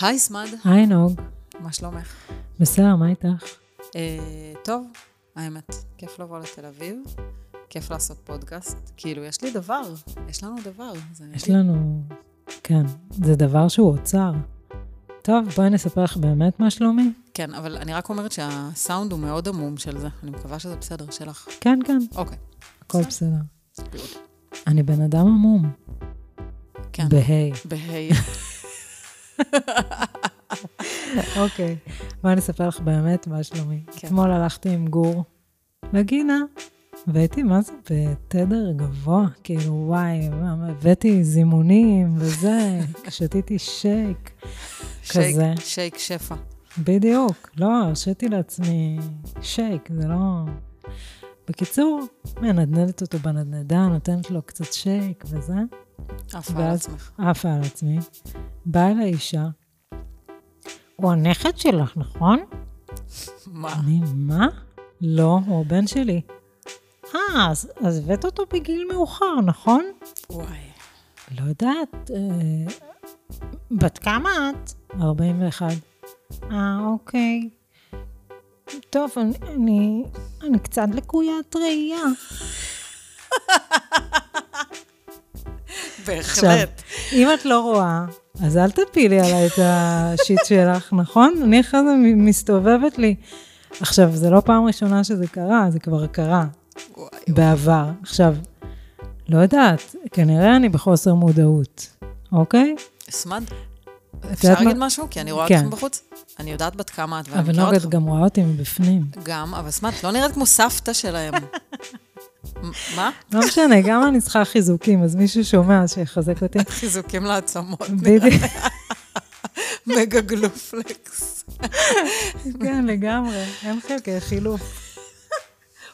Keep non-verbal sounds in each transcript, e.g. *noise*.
היי סמד, היי נוג, מה שלומך? בסדר, מה איתך? אה, טוב, האמת, כיף לבוא לתל אביב, כיף לעשות פודקאסט. כאילו, יש לי דבר, יש לנו דבר. יש לנו... כן, זה דבר שהוא אוצר. טוב, בואי נספר לך באמת מה שלומי. כן, אבל אני רק אומרת שהסאונד הוא מאוד עמום של זה. אני מקווה שזה בסדר שלך. כן, כן, אוקיי. הכל בסדר. good. אני בן אדם עמום. כן. בהיי. בהיי. אוקיי, בואי נספר לך באמת מה שלומי. כן. אתמול הלכתי עם גור לגינה, והייתי, מה זה, בתדר גבוה, כאילו, וואי, הבאתי זימונים וזה, *laughs* שתיתי שייק, כזה. שייק שפע. בדיוק. לא, הרשיתי לעצמי שייק, זה לא... בקיצור, מנדנדת אותו בנדנדה, נותנת לו קצת שייק וזה, עפה על עצמך. עפה על עצמי. באה אליי אישה, הוא הנכד שלך, נכון? מה? אני, מה? לא, הוא הבן שלי. אה, אז, אז הבאת אותו בגיל מאוחר, נכון? וואי. לא יודעת, אה, בת כמה את? 41. אה, אוקיי. טוב, אני, אני, אני קצת לקוית ראייה. *laughs* בהחלט. אם את לא רואה, אז אל תפילי עליי את השיט שלך, *laughs* נכון? אני אחרי זה מסתובבת לי. עכשיו, זה לא פעם ראשונה שזה קרה, זה כבר קרה וואי. בעבר. עכשיו, לא יודעת, כנראה אני בחוסר מודעות, אוקיי? סמד, יודעת אפשר מה? להגיד משהו? כי אני רואה כן. אתכם בחוץ. אני יודעת בת כמה את, ואני אבל מכירה נוגה, את אותך. גם רואה אותי מבפנים. גם, אבל סמד, לא נראית כמו סבתא שלהם. *laughs* מה? לא משנה, גם אני צריכה חיזוקים, אז מישהו שומע שיחזק אותי. *laughs* חיזוקים לעצמות. בדיוק, *laughs* מגה גלופלקס. כן, לגמרי, אין חלקי חילוף.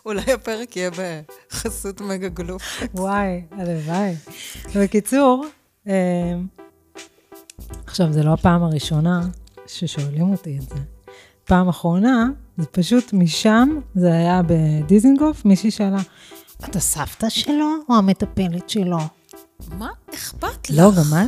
אולי הפרק יהיה בחסות מגה גלופלקס. וואי, הלוואי. בקיצור, אה, עכשיו, זה לא הפעם הראשונה ששואלים אותי את זה. פעם אחרונה, זה פשוט משם, זה היה בדיזינגוף, מישהי שאלה, את הסבתא שלו או המטפלת שלו? מה אכפת לך? לא, גם מה,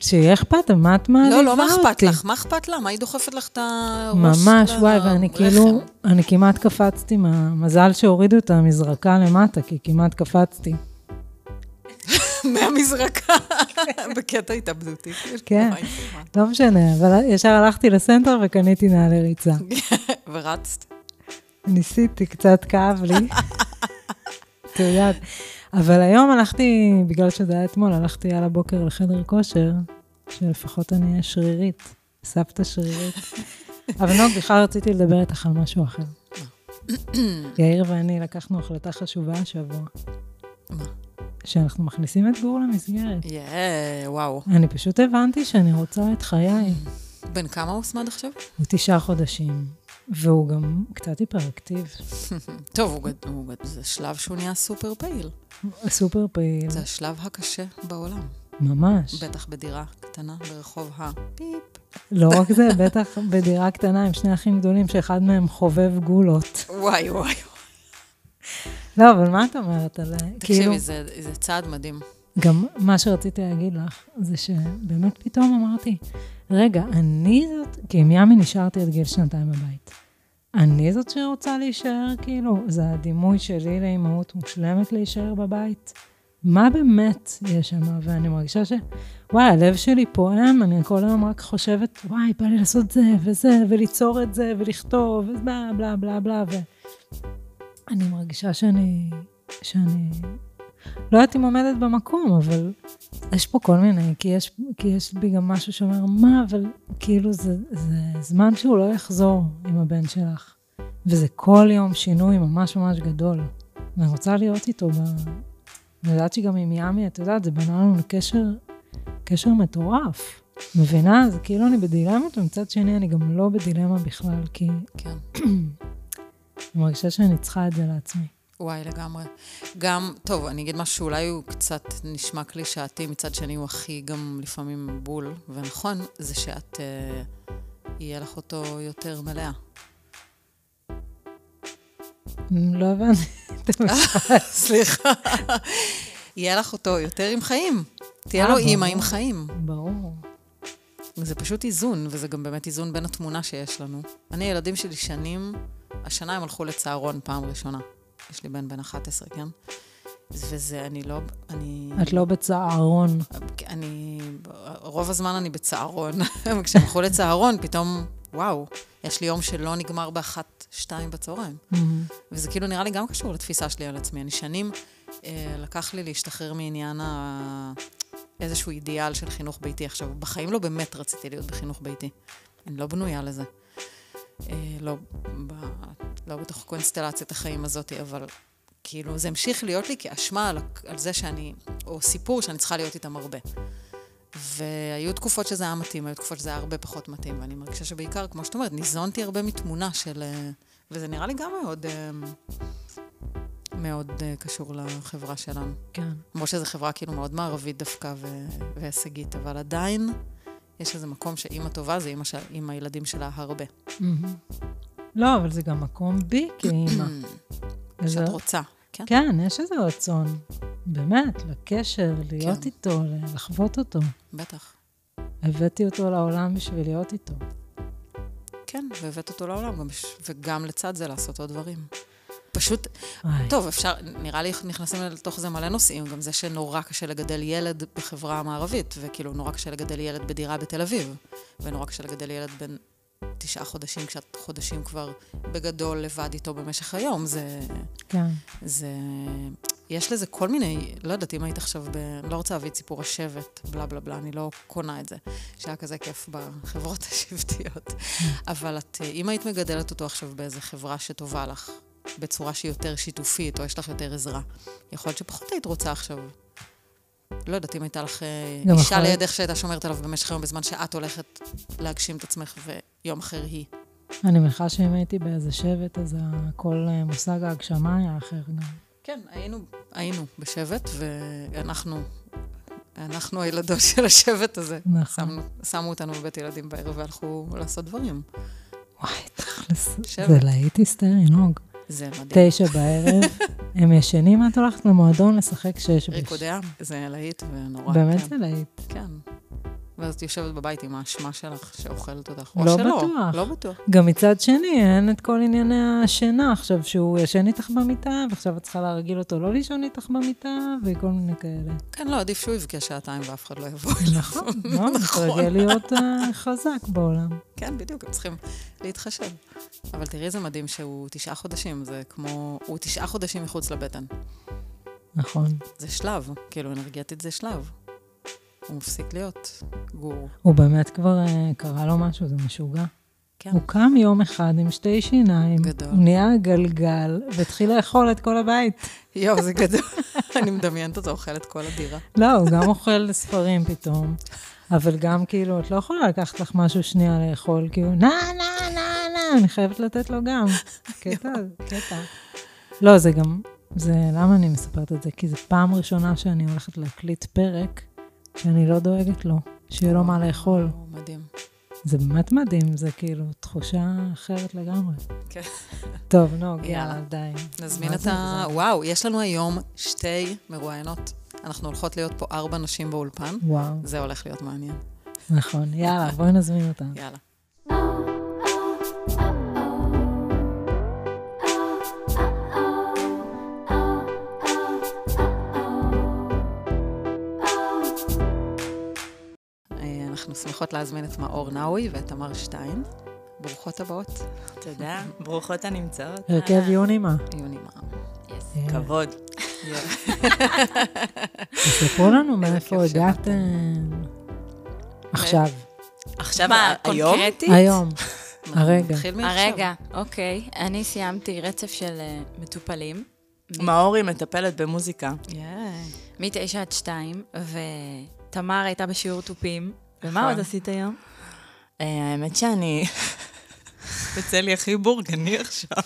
שיהיה אכפת, מה את מעליבה לא, אותי? לא מה אכפת לך? מה אכפת לה? מה היא דוחפת לך את הראש ממש? וואי, ואני כאילו, אני כמעט קפצתי, מה- מזל שהורידו את המזרקה למטה, כי כמעט קפצתי. *laughs* מהמזרקה, *laughs* בקטע התאבדותי. כן. לא משנה, אבל ישר הלכתי לסנטר וקניתי נעלי ריצה. *laughs* ורצת. ניסיתי, קצת כאב לי. את יודעת. אבל היום הלכתי, בגלל שזה היה אתמול, הלכתי על הבוקר לחדר כושר, שלפחות אני אהיה שרירית, סבתא שרירית. *laughs* אבל נוג, בכלל רציתי לדבר איתך על משהו אחר. *coughs* יאיר ואני לקחנו החלטה חשובה השבוע, מה? שאנחנו מכניסים את גור למסגרת. יאה, וואו. אני פשוט הבנתי שאני רוצה את חיי. בן כמה הוא סמד עכשיו? הוא תשעה חודשים, והוא גם קצת היפראקטיב. טוב, הוא גד- הוא גד- זה שלב שהוא נהיה סופר פעיל. סופר פעיל, זה השלב הקשה בעולם. ממש. בטח בדירה קטנה ברחוב הפיפ. לא רק זה, בטח בדירה קטנה עם שני אחים גדולים, שאחד מהם חובב גולות. וואי, וואי. לא, אבל מה את אומרת על... כאילו, תקשיבי, זה זה צעד מדהים. גם מה שרציתי להגיד לך, זה שבאמת פתאום אמרתי, רגע, אני זאת, כי עם ימי נשארתי עד גיל שנתיים בבית. אני זאת שרוצה להישאר, כאילו, זה הדימוי שלי לאימהות מושלמת להישאר בבית. מה באמת יש שם? ואני מרגישה ש... וואי, הלב שלי פועם, אני כל היום רק חושבת, וואי, בא לי לעשות זה וזה, וליצור את זה, ולכתוב, ובלה בלה בלה בלה, ואני מרגישה שאני... שאני... לא יודעת אם עומדת במקום, אבל יש פה כל מיני, כי יש, כי יש בי גם משהו שאומר, מה, אבל כאילו זה, זה זמן שהוא לא יחזור עם הבן שלך. וזה כל יום שינוי ממש ממש גדול. ואני רוצה להיות איתו ב... אני יודעת שגם עם ימי, את יודעת, זה בנה לנו קשר, קשר מטורף. מבינה? זה כאילו אני בדילמות, ומצד שני אני גם לא בדילמה בכלל, כי כן. *clears throat* אני מרגישה שאני צריכה את זה לעצמי. וואי, לגמרי. גם, טוב, אני אגיד משהו שאולי הוא קצת נשמע קלישאתי, מצד שני הוא הכי גם לפעמים בול, ונכון, זה שאת, אה, יהיה לך אותו יותר מלאה. לא הבנתי *laughs* את המשפט. סליחה. יהיה לך אותו יותר עם חיים. תהיה אה, לו אימא. עם חיים. ברור. זה פשוט איזון, וזה גם באמת איזון בין התמונה שיש לנו. אני, הילדים שלי שנים, השנה הם הלכו לצהרון פעם ראשונה. יש לי בן בן 11, כן? וזה, אני לא, אני... את לא בצהרון. אני, רוב הזמן אני בצהרון. *laughs* כשהם הלכו לצהרון, פתאום, וואו, יש לי יום שלא נגמר באחת, שתיים בצהריים. Mm-hmm. וזה כאילו נראה לי גם קשור לתפיסה שלי על עצמי. אני שנים, אה, לקח לי להשתחרר מעניין ה... איזשהו אידיאל של חינוך ביתי. עכשיו, בחיים לא באמת רציתי להיות בחינוך ביתי. אני לא בנויה לזה. אה, לא, ב, לא בתוך קונסטלציית החיים הזאת, אבל כאילו, זה המשיך להיות לי כאשמה על, על זה שאני, או סיפור שאני צריכה להיות איתם הרבה. והיו תקופות שזה היה מתאים, היו תקופות שזה היה הרבה פחות מתאים, ואני מרגישה שבעיקר, כמו שאת אומרת, ניזונתי הרבה מתמונה של... אה, וזה נראה לי גם מאוד, אה, מאוד אה, קשור לחברה שלנו. כן. כמו שזו חברה כאילו מאוד מערבית דווקא והישגית, אבל עדיין יש איזה מקום שאימא טובה זה אימא, של, אימא הילדים שלה הרבה. לא, אבל זה גם מקום בי כאימא. שאת רוצה, כן? כן, יש איזה רצון, באמת, לקשר, להיות כן. איתו, לחוות אותו. בטח. הבאתי אותו לעולם בשביל להיות איתו. כן, והבאת אותו לעולם, וגם לצד זה לעשות עוד דברים. פשוט, וואי. טוב, אפשר, נראה לי נכנסים לתוך זה מלא נושאים, גם זה שנורא קשה לגדל ילד בחברה המערבית, וכאילו נורא קשה לגדל ילד בדירה בתל אביב, ונורא קשה לגדל ילד בן תשעה חודשים, כשאת חודשים כבר בגדול לבד איתו במשך היום, זה... כן. זה... יש לזה כל מיני, לא יודעת אם היית עכשיו ב... לא רוצה להביא את סיפור השבט, בלה בלה בלה, אני לא קונה את זה, שהיה כזה כיף בחברות *laughs* השבטיות. אבל את, אם היית מגדלת אותו עכשיו באיזה חברה שטובה לך, בצורה שהיא יותר שיתופית, או יש לך יותר עזרה, יכול להיות שפחות היית רוצה עכשיו. לא יודעת אם הייתה לך אה, אישה לידך שהייתה שומרת עליו במשך היום, בזמן שאת הולכת להגשים את עצמך, ויום אחר היא. אני מניחה שאם הייתי באיזה שבט, אז כל אה, מושג ההגשמה היה אחר גם. כן, היינו, היינו בשבט, ואנחנו, אנחנו הילדות של השבט הזה. נכון. שמו, שמו אותנו בבית ילדים בערב והלכו לעשות דברים. וואי, תכלס. זה להיט היסטרי, נוג. זה מדהים. תשע בערב, *laughs* הם ישנים, את הולכת למועדון לשחק שש בש. ריקודי עם, זה להיט ונורא. באמת כן. זה להיט. כן. ואז את יושבת בבית עם האשמה שלך שאוכלת אותך. או לא שלא. בטוח. לא בטוח. גם מצד שני, אין את כל ענייני השינה עכשיו, שהוא ישן איתך במיטה, ועכשיו את צריכה להרגיל אותו לא לישון איתך במיטה, וכל מיני כאלה. כן, לא, עדיף שהוא יבכה שעתיים ואף אחד לא יבוא אליו. נכון, לא, *laughs* מתרגל להיות אה, חזק בעולם. כן, בדיוק, הם צריכים להתחשב. אבל תראי איזה מדהים שהוא תשעה חודשים, זה כמו... הוא תשעה חודשים מחוץ לבטן. נכון. זה שלב, כאילו אנרגטית זה שלב. הוא מפסיק להיות גור. הוא באמת כבר אה, קרה לו משהו, זה משוגע. כן. הוא קם יום אחד עם שתי שיניים, גדול. הוא נהיה גלגל, והתחיל לאכול את כל הבית. יואו, זה גדול. *laughs* אני מדמיינת אותו אוכל את כל הדירה. לא, הוא גם אוכל ספרים פתאום, אבל גם כאילו, את לא יכולה לקחת לך משהו שנייה לאכול, כאילו, נה, נה, נה, נה, אני חייבת לתת לו גם. *laughs* קטע, קטע. לא, זה גם, זה, למה אני מספרת את זה? כי זו פעם ראשונה שאני הולכת להקליט פרק שאני לא דואגת לו, שיהיה לו מה לאכול. מדהים. זה באמת מדהים, זה כאילו תחושה אחרת לגמרי. כן. טוב, נו, יאללה. די. נזמין את ה... וואו, יש לנו היום שתי מרואיינות. אנחנו הולכות להיות פה ארבע נשים באולפן. וואו, זה הולך להיות מעניין. נכון. יאללה, בואי נזמין אותם. יאללה. שמחות להזמין את מאור נאווי ואת תמר שטיין. ברוכות הבאות. תודה, ברוכות הנמצאות. הרכב יונימה. יונימה. כבוד. *laughs* תספרו לנו מאיפה. הגעתם. עכשיו, עכשיו, מה, היום? קונקרטית? היום. אנחנו *laughs* הרגע. הרגע, אוקיי. אני סיימתי רצף של אה, מטופלים. מאורי מטפלת במוזיקה. מ-9 עד 2, ותמר הייתה בשיעור תופים. ומה נכון. עוד עשית היום? אה, האמת שאני... *laughs* יוצא לי הכי בורגני עכשיו.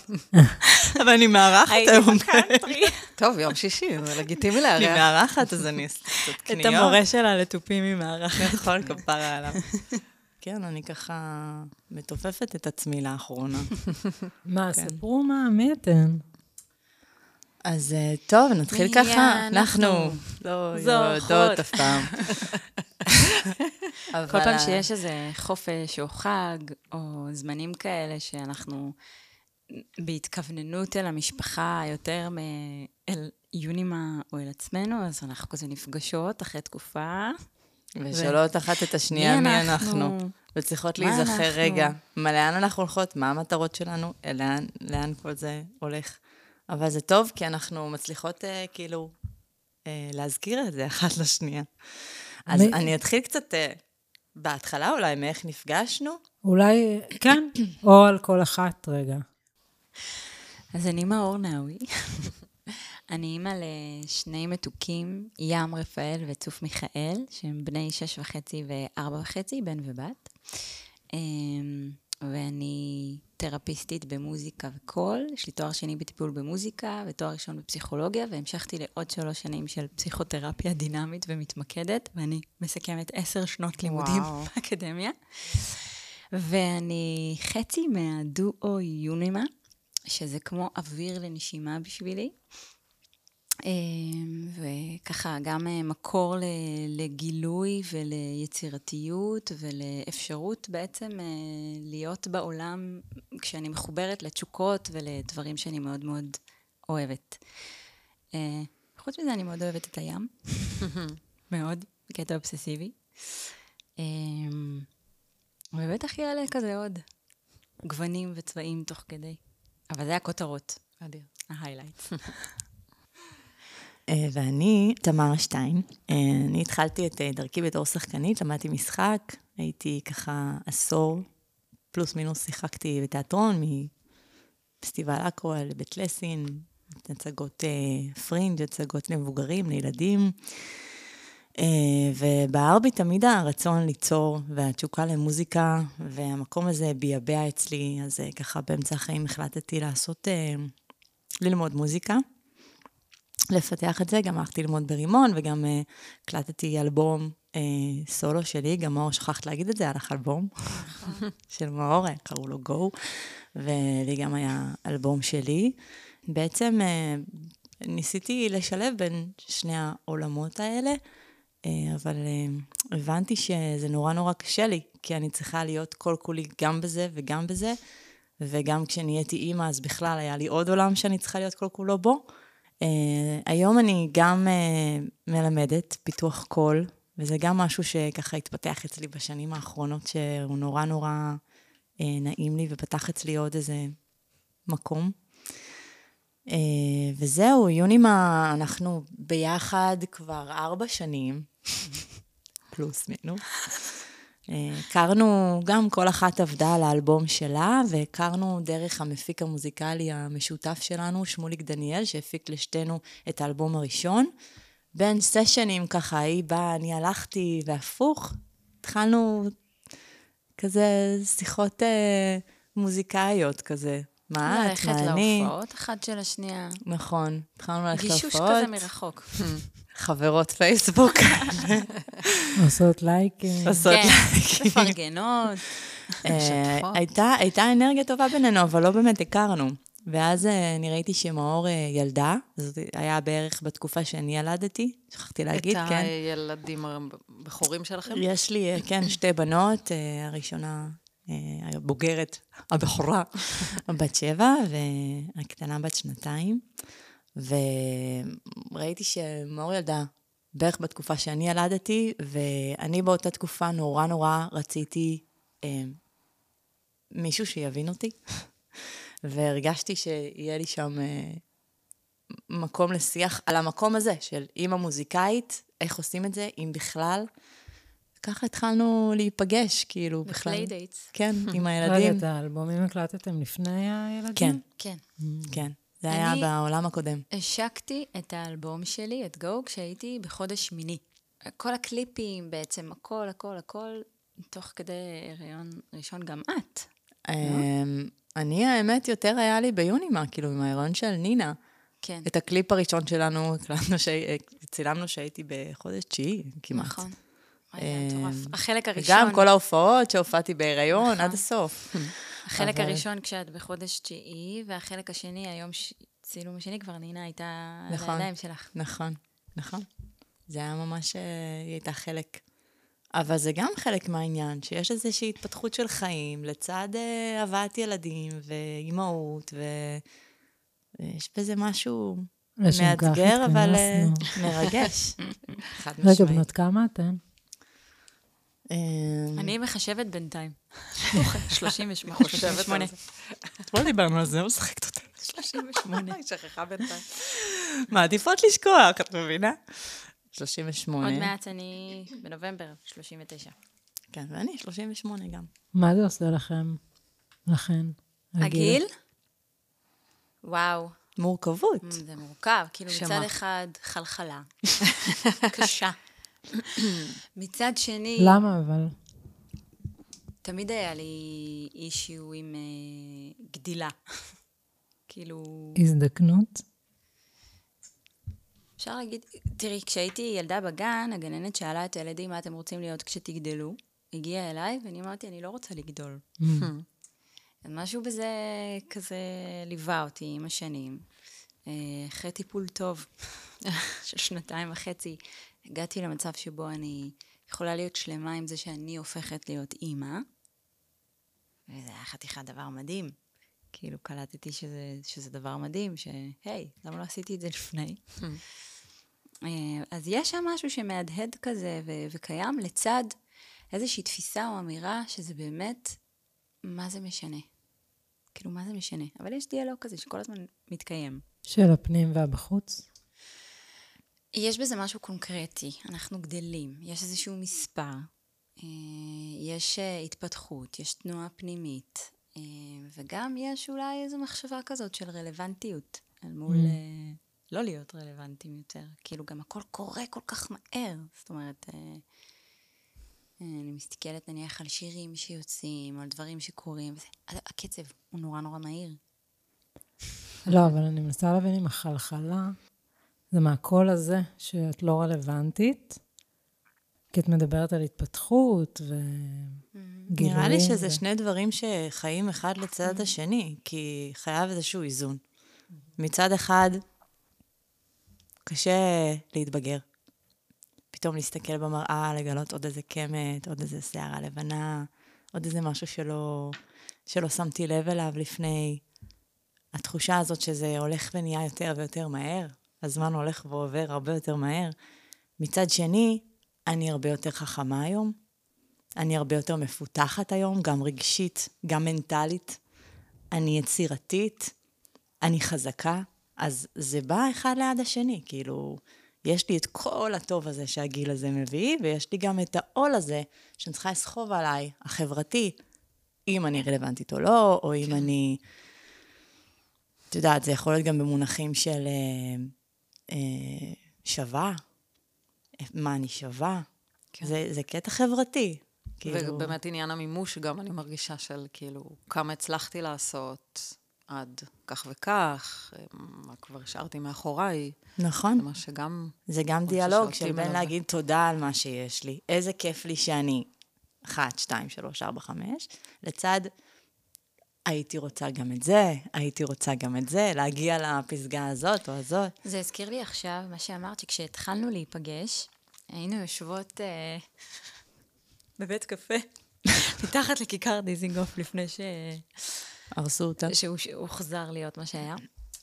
*laughs* אבל אני מארחת הייתי היום. בקאנטרי. *laughs* טוב, יום שישי, זה לגיטימי אני לארח. מארחת, אז אני אעשה קצת את קניות. המורה שלה לתופים היא מארחת. נכון, כפרה עליו. כן, אני ככה מתופפת את עצמי לאחרונה. מה, כן. ספרו מה, מי אתן? אז אה, טוב, נתחיל ככה. אנחנו? לא זוכרות. יודעות אף פעם. *laughs* כל פעם שיש איזה חופש או חג, או זמנים כאלה שאנחנו בהתכווננות אל המשפחה יותר מאל יונימה או אל עצמנו, אז אנחנו כזה נפגשות אחרי תקופה. ושואלות אחת את השנייה מי אנחנו. וצריכות להיזכר, אנחנו? רגע, מה, לאן אנחנו הולכות? מה המטרות שלנו? לאן, לאן כל זה הולך? אבל זה טוב, כי אנחנו מצליחות אה, כאילו אה, להזכיר את זה אחת לשנייה. אז מ- אני אתחיל קצת אה, בהתחלה אולי, מאיך נפגשנו. אולי, כן, או על כל אחת רגע. אז אני מאור נאווי. *laughs* אני אימא לשני מתוקים, ים רפאל וצוף מיכאל, שהם בני שש וחצי וארבע וחצי, בן ובת. ואני תרפיסטית במוזיקה וקול, יש לי תואר שני בטיפול במוזיקה ותואר ראשון בפסיכולוגיה, והמשכתי לעוד שלוש שנים של פסיכותרפיה דינמית ומתמקדת, ואני מסכמת עשר שנות לימודים וואו. באקדמיה. ואני חצי מהדואו יונימה, שזה כמו אוויר לנשימה בשבילי. אמ, וככה גם אה, מקור לגילוי וליצירתיות ולאפשרות בעצם אה, להיות בעולם כשאני מחוברת לתשוקות ולדברים שאני מאוד מאוד אוהבת. אה, חוץ מזה אני מאוד אוהבת את הים, *laughs* מאוד, בקטע אובססיבי. אמ, ובטח יעלה כזה עוד גוונים וצבעים תוך כדי. אבל זה הכותרות, אדיר. ההיילייטס. *laughs* אה, ואני, תמרה שטיין, אה, אני התחלתי את אה, דרכי בתור שחקנית, למדתי משחק, הייתי ככה עשור, פלוס מינוס שיחקתי בתיאטרון, מפסטיבל עכו לבית לסין, הצגות פרינג', הצגות למבוגרים, לילדים. ובער בי תמיד הרצון ליצור והתשוקה למוזיקה, והמקום הזה ביאבע אצלי, אז ככה באמצע החיים החלטתי לעשות, ללמוד מוזיקה. לפתח את זה, גם הלכתי ללמוד ברימון, וגם uh, הקלטתי אלבום uh, סולו שלי, גם מאור שכחת להגיד את זה, היה לך אלבום של מאור, אה, קראו לו גו, ולי גם היה אלבום שלי. בעצם uh, ניסיתי לשלב בין שני העולמות האלה, uh, אבל uh, הבנתי שזה נורא נורא קשה לי, כי אני צריכה להיות כל כולי גם בזה וגם בזה, וגם כשנהייתי אימא, אז בכלל היה לי עוד עולם שאני צריכה להיות כל כולו בו. Uh, היום אני גם uh, מלמדת פיתוח קול, וזה גם משהו שככה התפתח אצלי בשנים האחרונות, שהוא נורא נורא uh, נעים לי, ופתח אצלי עוד איזה מקום. וזהו, יונימה, אנחנו ביחד כבר ארבע שנים, *laughs* פלוס מינוס. אה, הכרנו, גם כל אחת עבדה על האלבום שלה, והכרנו דרך המפיק המוזיקלי המשותף שלנו, שמוליק דניאל, שהפיק לשתינו את האלבום הראשון. בין סשנים ככה, היא באה, אני הלכתי, והפוך, התחלנו כזה שיחות אה, מוזיקאיות כזה. מה את, ללכת מה אני? להופעות אחת של השנייה. נכון, התחלנו ללכת גישוש להופעות. כזה מרחוק. חברות פייסבוק, עושות לייקים. עושות כן, לייקים. מפרגנות. אה. הייתה, הייתה אנרגיה טובה בינינו, אבל לא באמת הכרנו. ואז אה, אני ראיתי שמאור אה, ילדה, זה היה בערך בתקופה שאני ילדתי, שכחתי להגיד, את כן. הילדים הבכורים שלכם? יש לי, כן, שתי בנות, הראשונה הבוגרת, הבכורה, *laughs* בת שבע, והקטנה בת שנתיים. וראיתי שמאור ילדה בערך בתקופה שאני ילדתי, ואני באותה תקופה נורא נורא רציתי אה, מישהו שיבין אותי, *laughs* והרגשתי שיהיה לי שם אה, מקום לשיח על המקום הזה של אימא מוזיקאית, איך עושים את זה, אם בכלל. ככה התחלנו להיפגש, כאילו, בכלל. ב playdates. כן, עם רגע, *laughs* הילדים. את האלבומים הקלטתם לפני הילדים? כן, כן. כן. זה היה בעולם הקודם. השקתי את האלבום שלי, את גו, כשהייתי בחודש שמיני. כל הקליפים בעצם, הכל, הכל, הכל, תוך כדי הריון ראשון גם את. אמ, אני, האמת, יותר היה לי ביונימה, כאילו, עם ההיריון של נינה. כן. את הקליפ הראשון שלנו, צילמנו שהייתי בחודש תשיעי, כמעט. נכון. היה אמ, מטורף. החלק הראשון, וגם כל ההופעות שהופעתי בהיריון נכון. עד הסוף. החלק אבל- הראשון כשאת בחודש תשיעי, והחלק השני, היום ש- צילום השני, כבר נינה הייתה על נכון. הידיים שלך. נכון, נכון. זה היה ממש, אה, היא הייתה חלק אבל זה גם חלק מהעניין, שיש איזושהי התפתחות של חיים לצד אה, הבאת ילדים ואימהות, ויש בזה משהו מאתגר, אבל אה. מרגש. *laughs* חד רגע, משמעית. בנות כמה אתן? אה, אני מחשבת בינתיים. *laughs* 38. חושבת על זה. אתמול דיברנו על זה, משחקת אותה. 38. היא שכחה בינתיים. מעדיפות לשכוח, את מבינה? 38. עוד מעט אני בנובמבר, 39. כן, ואני 38 גם. מה זה עושה לכם? לכן? הגיל? וואו, מורכבות. זה מורכב. כאילו? מצד אחד, חלחלה. *laughs* קשה. *coughs* מצד שני, למה אבל? תמיד היה לי אישיו עם אה, גדילה. *laughs* כאילו, הזדקנות? אפשר להגיד, תראי, כשהייתי ילדה בגן, הגננת שאלה את הילדים מה אתם רוצים להיות כשתגדלו. הגיעה אליי, ואני אמרתי, אני לא רוצה לגדול. *laughs* אז משהו בזה כזה ליווה אותי עם השנים. אה, אחרי טיפול טוב *laughs* של שנתיים וחצי, הגעתי למצב שבו אני יכולה להיות שלמה עם זה שאני הופכת להיות אימא, וזה היה חתיכת דבר מדהים. כאילו, קלטתי שזה, שזה דבר מדהים, שהי, למה לא עשיתי את זה לפני? *laughs* אה, אז יש שם משהו שמהדהד כזה ו- וקיים לצד איזושהי תפיסה או אמירה שזה באמת, מה זה משנה? כאילו, מה זה משנה? אבל יש דיאלוג כזה שכל הזמן מתקיים. של הפנים והבחוץ? יש בזה משהו קונקרטי, אנחנו גדלים, יש איזשהו מספר, אה, יש אה, התפתחות, יש תנועה פנימית, אה, וגם יש אולי איזו מחשבה כזאת של רלוונטיות, אל מול Mm. לא להיות רלוונטיים יותר. כאילו, גם הכל קורה כל כך מהר. זאת אומרת, אני מסתכלת נניח על שירים שיוצאים, על דברים שקורים, וזה, הקצב הוא נורא נורא מהיר. לא, אבל אני מנסה להבין אם החלחלה זה מהקול הזה שאת לא רלוונטית, כי את מדברת על התפתחות וגילויים. נראה לי שזה ו- שני דברים שחיים אחד לצד השני, כי חייב איזשהו איזון. מצד אחד, קשה להתבגר. פתאום להסתכל במראה, לגלות עוד איזה קמת, עוד איזה שערה לבנה, עוד איזה משהו שלא, שלא שמתי לב אליו לפני. התחושה הזאת שזה הולך ונהיה יותר ויותר מהר, הזמן הולך ועובר הרבה יותר מהר. מצד שני, אני הרבה יותר חכמה היום, אני הרבה יותר מפותחת היום, גם רגשית, גם מנטלית. אני יצירתית, אני חזקה, אז זה בא אחד ליד השני, כאילו, יש לי את כל הטוב הזה שהגיל הזה מביא, ויש לי גם את העול הזה שאני צריכה לסחוב עליי, החברתי, אם אני רלוונטית או לא, או אם אני... את יודעת, זה יכול להיות גם במונחים של אה, אה, שווה, מה אני שווה. כן. זה, זה קטע חברתי. כאילו, ובאמת עניין המימוש, גם אני מרגישה של כאילו, כמה הצלחתי לעשות עד כך וכך, מה כבר השארתי מאחוריי, נכון. זה מה שגם... זה גם דיאלוג של בין. להגיד תודה על מה שיש לי, איזה כיף לי שאני אחת, שתיים, שלוש, ארבע, חמש, לצד הייתי רוצה גם את זה, הייתי רוצה גם את זה, להגיע לפסגה הזאת או הזאת. זה הזכיר לי עכשיו מה שאמרת, שכשהתחלנו להיפגש, היינו יושבות אה, בבית קפה, *laughs* מתחת לכיכר דיזינגוף לפני ש... הרסו אותה. שהוא הוחזר להיות מה שהיה,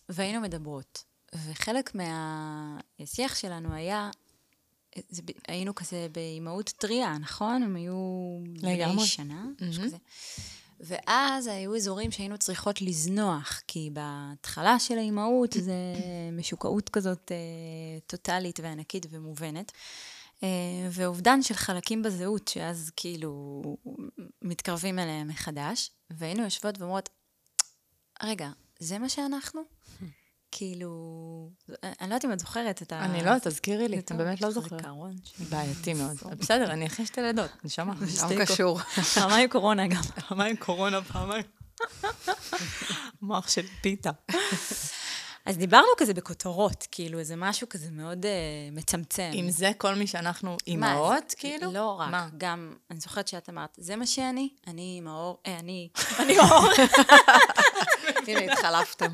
והיינו מדברות. וחלק מהשיח שלנו היה, זה, היינו כזה באימהות טריה, נכון? הם היו לגמרי. שנה, משהו כזה. ואז היו אזורים שהיינו צריכות לזנוח, כי בהתחלה של האימהות זה משוקעות כזאת אה, טוטאלית וענקית ומובנת. אה, ואובדן של חלקים בזהות, שאז כאילו מתקרבים אליהם מחדש, והיינו יושבות ואומרות, רגע, זה מה שאנחנו? כאילו, אני לא יודעת אם את זוכרת את ה... אני לא, תזכירי לי, אני באמת לא זוכרת. זיכרון בעייתי מאוד. *laughs* בסדר, אני אחרי שתי לידות, נשמה. *laughs* גם קשור. פעמיים קורונה גם. *laughs* פעמיים קורונה, פעמיים. מוח של פיתה. אז דיברנו כזה בכותרות, כאילו, איזה משהו כזה מאוד אה, מצמצם. עם זה כל מי שאנחנו מה, אימהות, כאילו? לא רק, מה? גם, אני זוכרת שאת אמרת, זה מה שאני, אני מאור, אה, אני, אני מאור. הנה, התחלפתם.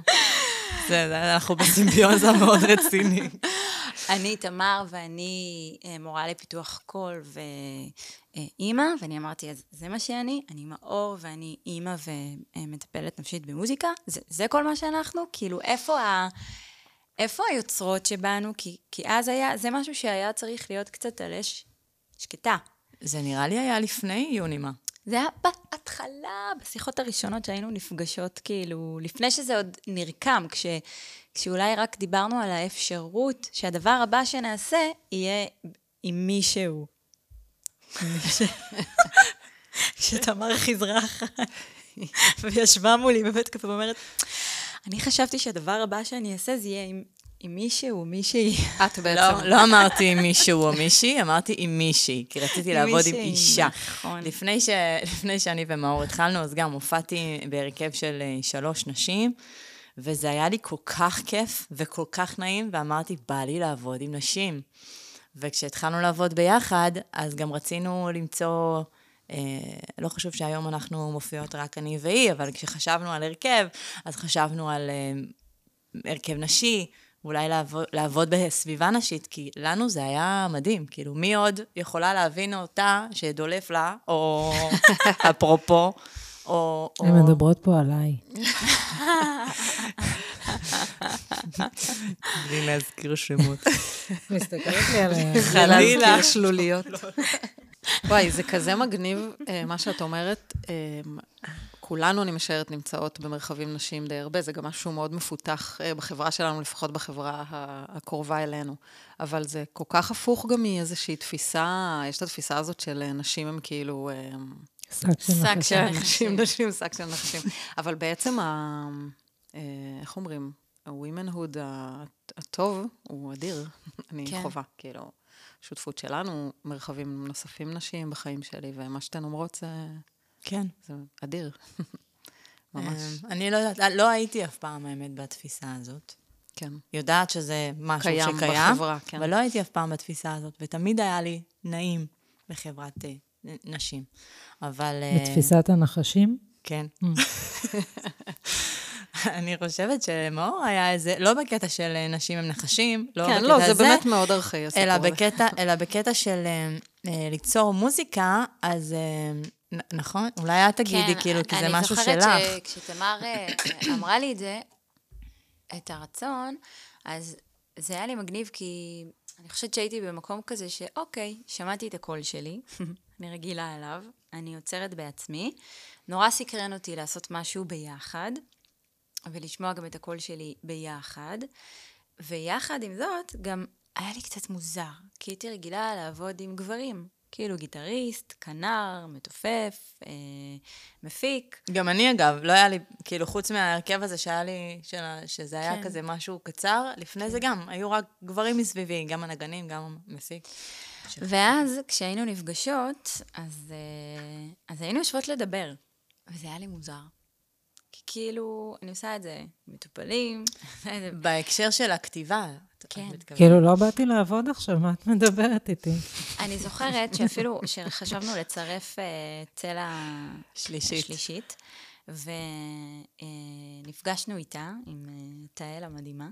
זה, אנחנו בסימביוזה מאוד רצינית. אני תמר ואני אה, מורה לפיתוח קול ואימא, ואני אמרתי, אז זה מה שאני, אני מאור ואני אימא ומטפלת נפשית במוזיקה, זה, זה כל מה שאנחנו? כאילו, איפה ה... איפה היוצרות שבאנו? כי, כי אז היה, זה משהו שהיה צריך להיות קצת על אש שקטה. זה נראה לי היה לפני יונימה. זה היה בהתחלה, בשיחות הראשונות שהיינו נפגשות, כאילו, לפני שזה עוד נרקם, כש, כשאולי רק דיברנו על האפשרות שהדבר הבא שנעשה יהיה עם מישהו. כשתמר חיזרה אחת וישבה מולי בבית קפה ואומרת, אני חשבתי שהדבר הבא שאני אעשה זה יהיה עם, עם מישהו, מישהי. את בעצם. לא, לא אמרתי עם מישהו או *laughs* מישהי, אמרתי עם מישהי, כי רציתי לעבוד עם אישה. נכון. לפני, ש... לפני שאני ומאור התחלנו, אז גם הופעתי בהרכב של אה, שלוש נשים, וזה היה לי כל כך כיף וכל כך נעים, ואמרתי, בא לי לעבוד עם נשים. וכשהתחלנו לעבוד ביחד, אז גם רצינו למצוא... אה, לא חשוב שהיום אנחנו מופיעות רק אני והיא, אבל כשחשבנו על הרכב, אז חשבנו על אה, הרכב נשי, אולי לעבוד, לעבוד בסביבה נשית, כי לנו זה היה מדהים. כאילו, מי עוד יכולה להבין אותה שדולף לה, או *laughs* אפרופו, או... או... הן מדברות פה עליי. *laughs* בלי להזכיר שמות. *laughs* מסתכלת לי על. חלילה. שלוליות. וואי, זה כזה מגניב, אה, מה שאת אומרת. כולנו, אני משערת, נמצאות במרחבים נשיים די הרבה, זה גם משהו מאוד מפותח אה, בחברה שלנו, לפחות בחברה הקרובה אלינו. אבל זה כל כך הפוך גם מאיזושהי תפיסה, יש את התפיסה הזאת של אה, נשים הם כאילו... אה, שק של שק נחשים. של נשים, *laughs* נשים, שק של נשים. אבל בעצם, ה... אה, איך אומרים? ה-womenhood ה- הטוב הוא אדיר. *laughs* אני כן. חווה, כאילו, שותפות שלנו, מרחבים נוספים נשיים בחיים שלי, ומה שאתן אומרות זה, כן. זה אדיר. *laughs* ממש, אה, אני לא יודעת, לא הייתי אף פעם, האמת, בתפיסה הזאת. כן. יודעת שזה משהו קיים שקיים, בחברה, כן. אבל לא הייתי אף פעם בתפיסה הזאת, ותמיד היה לי נעים בחברת אה, נשים. אבל... אה, בתפיסת הנחשים? כן. *laughs* אני חושבת שמאור היה איזה, לא בקטע של אה, נשים הם נחשים, לא כן, בקטע לא, זה הזה, באמת מאוד ארכאי, הסיפור הזה. אלא בקטע של אה, אה, ליצור מוזיקה, אז אה, נכון? אולי את תגידי, כאילו, כי זה משהו שלך. כן, אני זוכרת שכשתמר אה, *coughs* אמרה לי את זה, את הרצון, אז זה היה לי מגניב, כי אני חושבת שהייתי במקום כזה שאוקיי, שמעתי את הקול שלי, *laughs* אני רגילה אליו, אני עוצרת בעצמי. נורא סקרן אותי לעשות משהו ביחד, ולשמוע גם את הקול שלי ביחד. ויחד עם זאת, גם היה לי קצת מוזר, כי הייתי רגילה לעבוד עם גברים. כאילו גיטריסט, כנר, מתופף, אה, מפיק. גם אני, אגב, לא היה לי, כאילו, חוץ מההרכב הזה שהיה לי, של, שזה היה כן. כזה משהו קצר, לפני זה גם, היו רק גברים מסביבי, גם הנגנים, גם המפיק. ואז כשהיינו נפגשות, אז, אה, אז היינו יושבות לדבר, וזה היה לי מוזר. כי כאילו, אני עושה את זה מטופלים, בהקשר של הכתיבה, כן. מתכוונת. כאילו, לא באתי לעבוד עכשיו, מה את מדברת איתי? אני זוכרת שאפילו שחשבנו לצרף אה, צלע שלישית. שלישית, ונפגשנו איתה, עם אה, תהל המדהימה.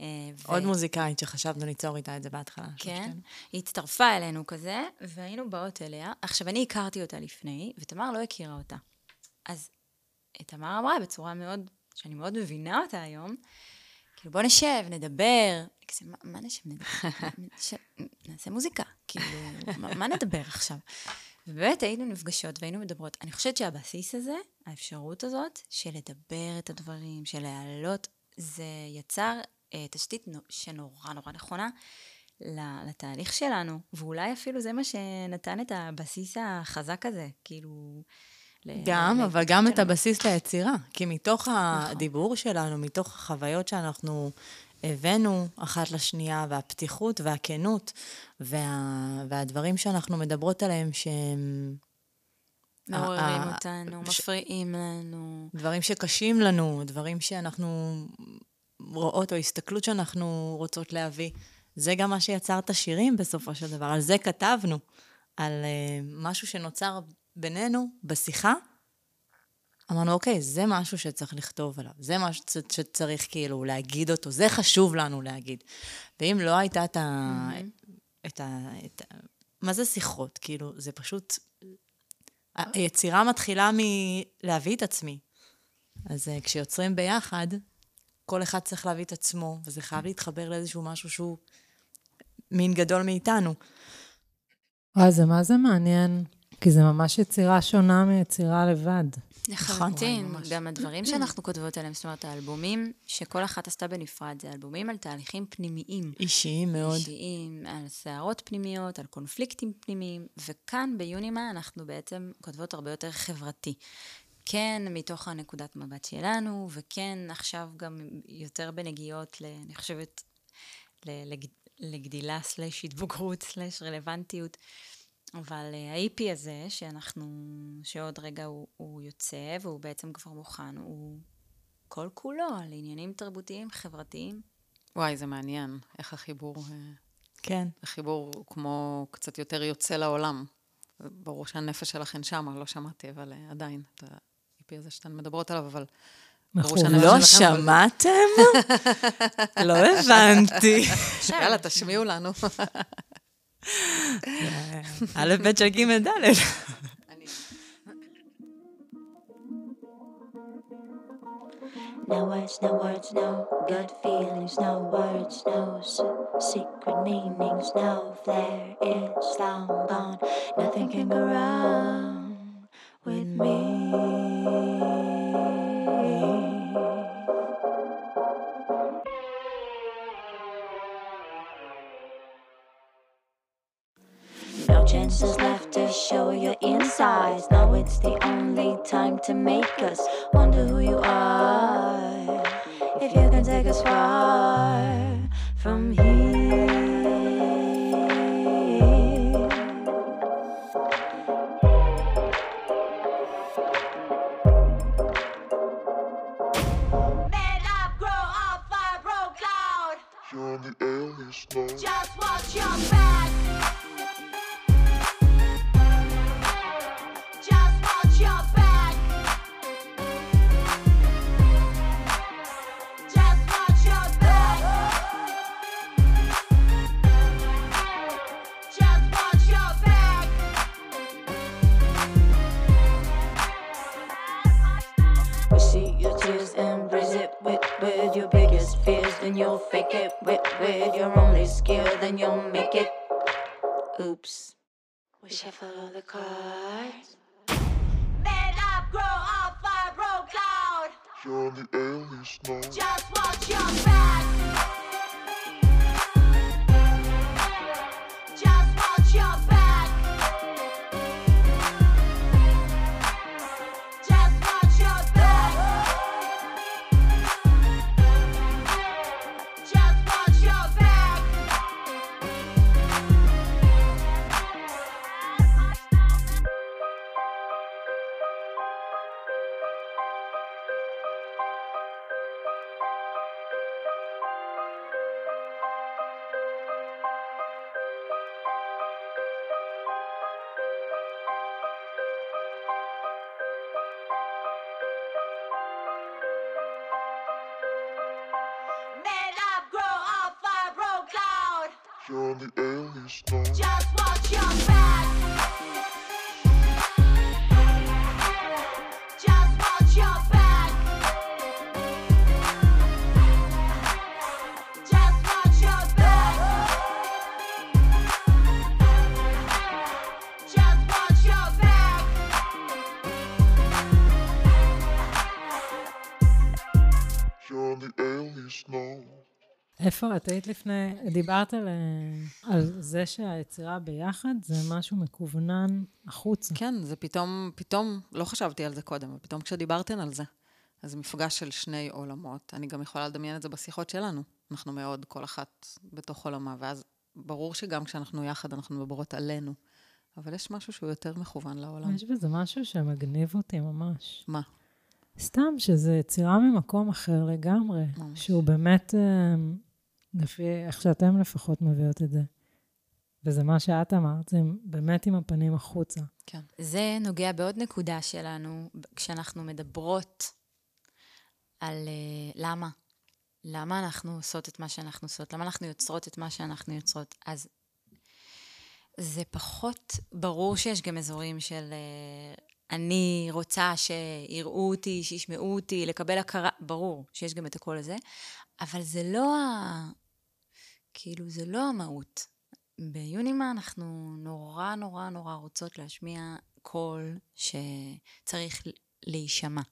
אה, ו- עוד מוזיקאית שחשבנו ליצור איתה את זה בהתחלה. כן, שלושתנו. היא הצטרפה אלינו כזה, והיינו באות אליה. עכשיו, אני הכרתי אותה לפני, ותמר לא הכירה אותה. אז תמר אמרה בצורה מאוד, שאני מאוד מבינה אותה היום, כאילו, בוא נשב, נדבר. מה, מה נשב, נדבר? *laughs* נעשה מוזיקה, כאילו, מה, מה נדבר עכשיו? ובאמת היינו נפגשות והיינו מדברות. אני חושבת שהבסיס הזה, האפשרות הזאת, של לדבר את הדברים, של להעלות, זה יצר אה, תשתית נו- שנורא נורא נכונה לתהליך שלנו, ואולי אפילו זה מה שנתן את הבסיס החזק הזה, כאילו... גם, ל- אבל גם את שלנו. הבסיס ליצירה. כי מתוך נכון. הדיבור שלנו, מתוך החוויות שאנחנו הבאנו אחת לשנייה, והפתיחות והכנות, וה... והדברים שאנחנו מדברות עליהם, שהם מעוררים ה- אותנו, ש- מפריעים לנו. דברים שקשים לנו, דברים שאנחנו רואות, או הסתכלות שאנחנו רוצות להביא. זה גם מה שיצר את השירים בסופו של דבר, על זה כתבנו. על uh, משהו שנוצר בינינו בשיחה, אמרנו, אוקיי, זה משהו שצריך לכתוב עליו, זה משהו שצריך כאילו להגיד אותו, זה חשוב לנו להגיד. ואם לא הייתה את ה... Mm-hmm. את ה... את ה... מה זה שיחות? כאילו, זה פשוט... היצירה מתחילה מלהביא את עצמי. אז uh, כשיוצרים ביחד, כל אחד צריך להביא את עצמו, וזה חייב להתחבר לאיזשהו משהו שהוא מין גדול מאיתנו. וואי, זה מה זה מעניין, כי זה ממש יצירה שונה מיצירה לבד. לחלוטין, גם הדברים *clears throat* שאנחנו כותבות עליהם, זאת אומרת, האלבומים שכל אחת עשתה בנפרד, זה אלבומים על תהליכים פנימיים. אישיים מאוד. אישיים, על סערות פנימיות, על קונפליקטים פנימיים, וכאן ביונימה אנחנו בעצם כותבות הרבה יותר חברתי. כן, מתוך הנקודת מבט שלנו, וכן, עכשיו גם יותר בנגיעות, ל, אני חושבת, לגדילה סלש התבוגרות סלש רלוונטיות. אבל אה, ה-EP הזה, שאנחנו, שעוד רגע הוא, הוא יוצא והוא בעצם כבר מוכן, הוא כל כולו על עניינים תרבותיים, חברתיים. וואי, זה מעניין, איך החיבור... אה, כן. החיבור הוא כמו קצת יותר יוצא לעולם. ברור שהנפש שלכן שמה, לא שמעתי, אבל uh, עדיין, את ה-EP הזה שאתן מדברות עליו, אבל... שהנפש לא שמעתם? *laughs* לא הבנתי. יאללה, תשמיעו לנו. *laughs* א', ב' של ג', ד'. No words, no words, no good feelings, no words, no secret meanings, no flare is long gone. Nothing can go wrong with me. Time to make us wonder who stone. איפה את היית לפני, דיברת על, על זה שהיצירה ביחד זה משהו מקוונן החוצה. כן, זה פתאום, פתאום, לא חשבתי על זה קודם, ופתאום כשדיברתן על זה, אז זה מפגש של שני עולמות. אני גם יכולה לדמיין את זה בשיחות שלנו. אנחנו מאוד, כל אחת בתוך עולמה, ואז ברור שגם כשאנחנו יחד אנחנו מדברות עלינו. אבל יש משהו שהוא יותר מכוון לעולם. יש בזה משהו שמגניב אותי ממש. מה? סתם, שזה יצירה ממקום אחר לגמרי. ממש. שהוא באמת... אה, לפי איך שאתם לפחות מביאות את זה. וזה מה שאת אמרת, זה באמת עם הפנים החוצה. כן. זה נוגע בעוד נקודה שלנו, כשאנחנו מדברות על uh, למה. למה אנחנו עושות את מה שאנחנו עושות? למה אנחנו יוצרות את מה שאנחנו יוצרות? אז זה פחות ברור שיש גם אזורים של uh, אני רוצה שיראו אותי, שישמעו אותי, לקבל הכרה, ברור שיש גם את הקול הזה, אבל זה לא ה... כאילו, זה לא המהות. ביונימה אנחנו נורא נורא נורא רוצות להשמיע קול שצריך להישמע.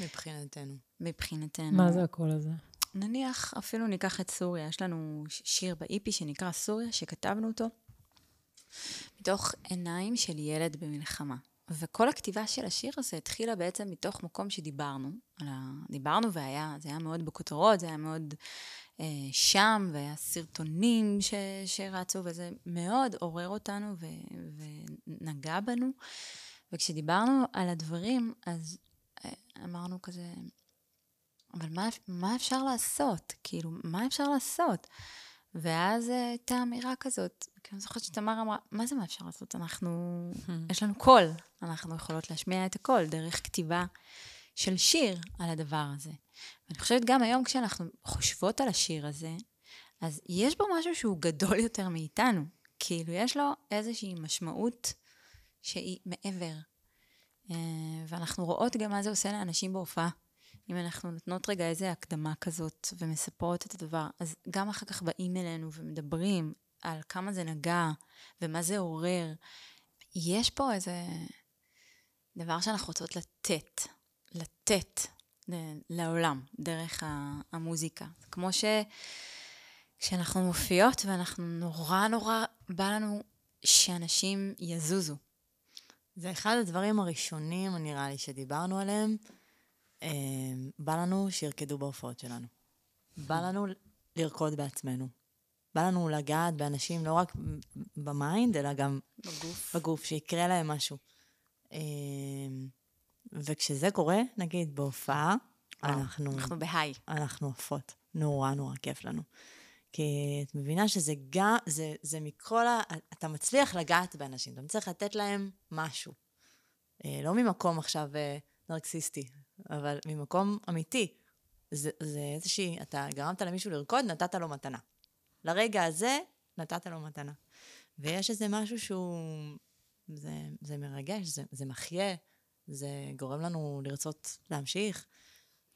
מבחינתנו. מבחינתנו. מה זה הקול הזה? נניח, אפילו ניקח את סוריה, יש לנו שיר באיפי שנקרא סוריה, שכתבנו אותו מתוך עיניים של ילד במלחמה. וכל הכתיבה של השיר הזה התחילה בעצם מתוך מקום שדיברנו. ה... דיברנו והיה, זה היה מאוד בכותרות, זה היה מאוד אה, שם, והיה סרטונים ש, שרצו, וזה מאוד עורר אותנו ו, ונגע בנו. וכשדיברנו על הדברים, אז אה, אמרנו כזה, אבל מה, מה אפשר לעשות? כאילו, מה אפשר לעשות? ואז אה, הייתה אמירה כזאת, כי אני זוכרת שתמר אמרה, מה זה מה אפשר לעשות? אנחנו. *laughs* יש לנו קול, אנחנו יכולות להשמיע את הקול דרך כתיבה של שיר על הדבר הזה. ואני חושבת גם היום כשאנחנו חושבות על השיר הזה, אז יש בו משהו שהוא גדול יותר מאיתנו. כאילו, יש לו איזושהי משמעות שהיא מעבר. אה, ואנחנו רואות גם מה זה עושה לאנשים בהופעה. אם אנחנו נותנות רגע איזה הקדמה כזאת ומספרות את הדבר, אז גם אחר כך באים אלינו ומדברים על כמה זה נגע ומה זה עורר. יש פה איזה דבר שאנחנו רוצות לתת, לתת לעולם דרך המוזיקה. כמו שכשאנחנו מופיעות ואנחנו נורא נורא בא לנו שאנשים יזוזו. זה אחד הדברים הראשונים, נראה לי, שדיברנו עליהם. אה, בא לנו שירקדו בהופעות שלנו. בא לנו לרקוד בעצמנו. בא לנו לגעת באנשים לא רק ב mind, אלא גם בגוף, בגוף שיקרה להם משהו. אה, וכשזה קורה, נגיד בהופעה, אנחנו... אנחנו ב high. אנחנו עפות. נורא נורא כיף לנו. כי את מבינה שזה גם, זה, זה מכל ה... אתה מצליח לגעת באנשים, אתה מצליח לתת להם משהו. אה, לא ממקום עכשיו אה, נרקסיסטי, אבל ממקום אמיתי. זה, זה איזושהי, אתה גרמת למישהו לרקוד, נתת לו מתנה. לרגע הזה, נתת לו מתנה. ויש איזה משהו שהוא... זה, זה מרגש, זה, זה מחיה, זה גורם לנו לרצות להמשיך.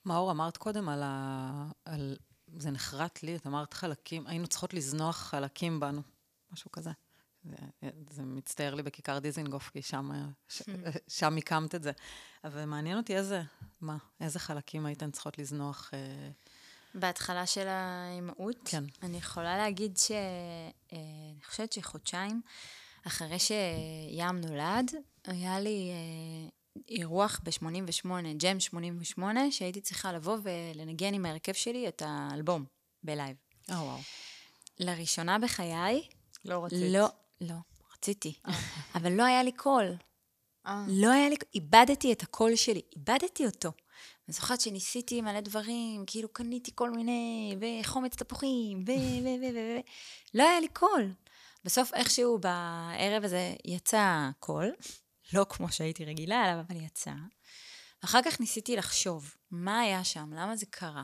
מאור, אמרת קודם על ה... על... זה נחרט לי, את אמרת חלקים, היינו צריכות לזנוח חלקים בנו, משהו כזה. זה, זה מצטער לי בכיכר דיזינגוף, כי שם, ש, שם הקמת את זה. אבל מעניין אותי איזה, מה, איזה חלקים הייתן צריכות לזנוח? אה... בהתחלה של האימהות, כן. אני יכולה להגיד ש... אה, חושבת שחודשיים אחרי שים נולד, היה לי אה, אירוח ב-88, ג'ם 88, שהייתי צריכה לבוא ולנגן עם ההרכב שלי את האלבום ב live. oh, וואו. Wow. לראשונה בחיי... לא רצית. לא, לא, רציתי. אבל לא היה לי קול. לא היה לי, איבדתי את הקול שלי, איבדתי אותו. אני זוכרת שניסיתי מלא דברים, כאילו קניתי כל מיני, וחומץ תפוחים, ו... ו... ו... ו... לא היה לי קול. בסוף איכשהו בערב הזה יצא קול, לא כמו שהייתי רגילה אליו, אבל יצא. אחר כך ניסיתי לחשוב, מה היה שם, למה זה קרה.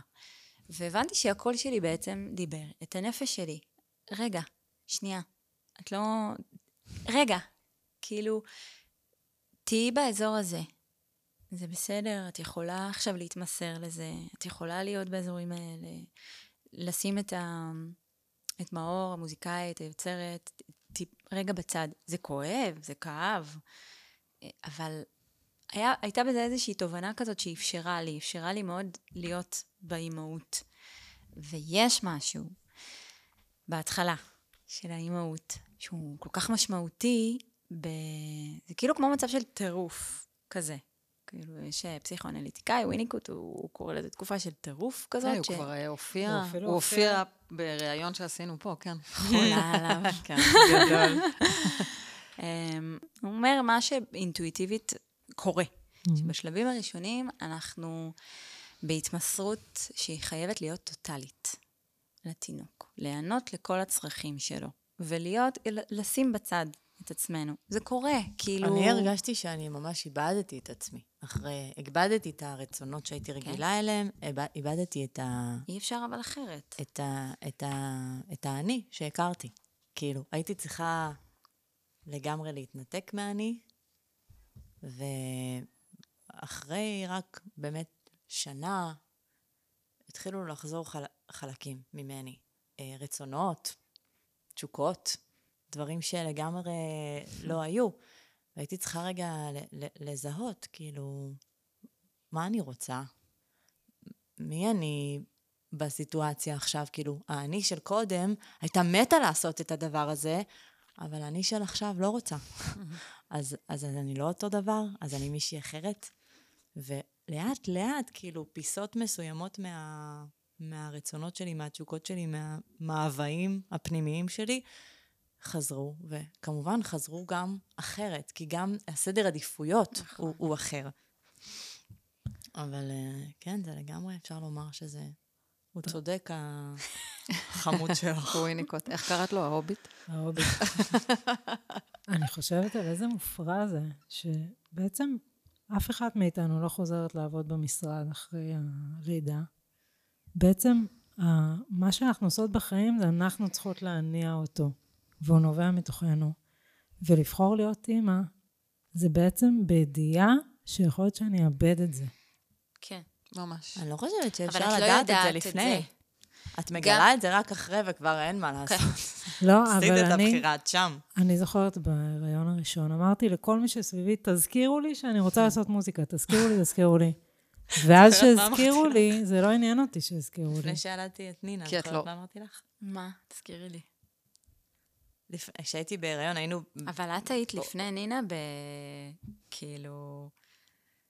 והבנתי שהקול שלי בעצם דיבר את הנפש שלי. רגע, שנייה, את לא... רגע, כאילו, תהיי באזור הזה. זה בסדר, את יכולה עכשיו להתמסר לזה, את יכולה להיות באזורים האלה, לשים את, ה... את מאור, המוזיקאית, היוצרת, טיפ, רגע בצד. זה כואב, זה כאב, אבל היה, הייתה בזה איזושהי תובנה כזאת שאפשרה לי, אפשרה לי מאוד להיות באימהות. ויש משהו בהתחלה של האימהות, שהוא כל כך משמעותי, ב... זה כאילו כמו מצב של טירוף כזה. כאילו, יש פסיכואנליטיקאי, וויניקוט, הוא קורא לזה תקופה של טירוף כזאת. הוא כבר הופיע, הוא הופיע בריאיון שעשינו פה, כן. חולה *laughs* עליו. כן, גדול. *laughs* אמ, הוא אומר מה שאינטואיטיבית קורה. שבשלבים הראשונים אנחנו בהתמסרות שהיא חייבת להיות טוטאלית לתינוק, להיענות לכל הצרכים שלו. ולהיות, לשים בצד את עצמנו. זה קורה, כאילו... אני הרגשתי שאני ממש איבדתי את עצמי. אחרי, איבדתי את הרצונות שהייתי רגילה אליהם, איבד- איבדתי את ה... אי אפשר אבל אחרת. את, ה, את, ה, את האני שהכרתי. כאילו, הייתי צריכה לגמרי להתנתק מהאני, ואחרי רק באמת שנה, התחילו לחזור חל, חלקים ממני. אה, רצונות, תשוקות, דברים שלגמרי לא היו. והייתי צריכה רגע לזהות, כאילו, מה אני רוצה? מי אני בסיטואציה עכשיו? כאילו, האני של קודם הייתה מתה לעשות את הדבר הזה, אבל האני של עכשיו לא רוצה. *laughs* אז, אז אני לא אותו דבר, אז אני מישהי אחרת. ולאט לאט, כאילו, פיסות מסוימות מה, מהרצונות שלי, מהתשוקות שלי, מהמאוויים הפנימיים שלי, חזרו, וכמובן חזרו גם אחרת, כי גם הסדר עדיפויות הוא, הוא אחר. אבל אה, כן, זה לגמרי אפשר לומר שזה... הוא צודק, *laughs* החמוד שלך. *laughs* וויניקוט. איך קראת לו? ההוביט? ההוביט. *laughs* אני חושבת על איזה מופרע זה, שבעצם אף אחת מאיתנו לא חוזרת לעבוד במשרד אחרי הלידה. בעצם, מה שאנחנו עושות בחיים זה אנחנו צריכות להניע אותו, והוא נובע מתוכנו. ולבחור להיות אימא, זה בעצם בידיעה שיכול להיות שאני אאבד את זה. כן. ממש. אני לא חושבת שאפשר את לא לדעת את זה יודעת את לפני. זה. את מגלה את זה רק אחרי וכבר אין מה לעשות. לא, *laughs* עשית אבל את אני, הבחירה, את שם. אני זוכרת בהיריון הראשון, אמרתי לכל מי שסביבי, תזכירו לי שאני רוצה לעשות מוזיקה, תזכירו לי, *laughs* תזכירו לי. ואז שהזכירו לי, זה לא עניין אותי שהזכירו לי. לפני שילדתי את נינה, כי את לא- מה אמרתי לך? מה? תזכירי לי. כשהייתי בהיריון היינו... אבל את היית לפני נינה ב... כאילו...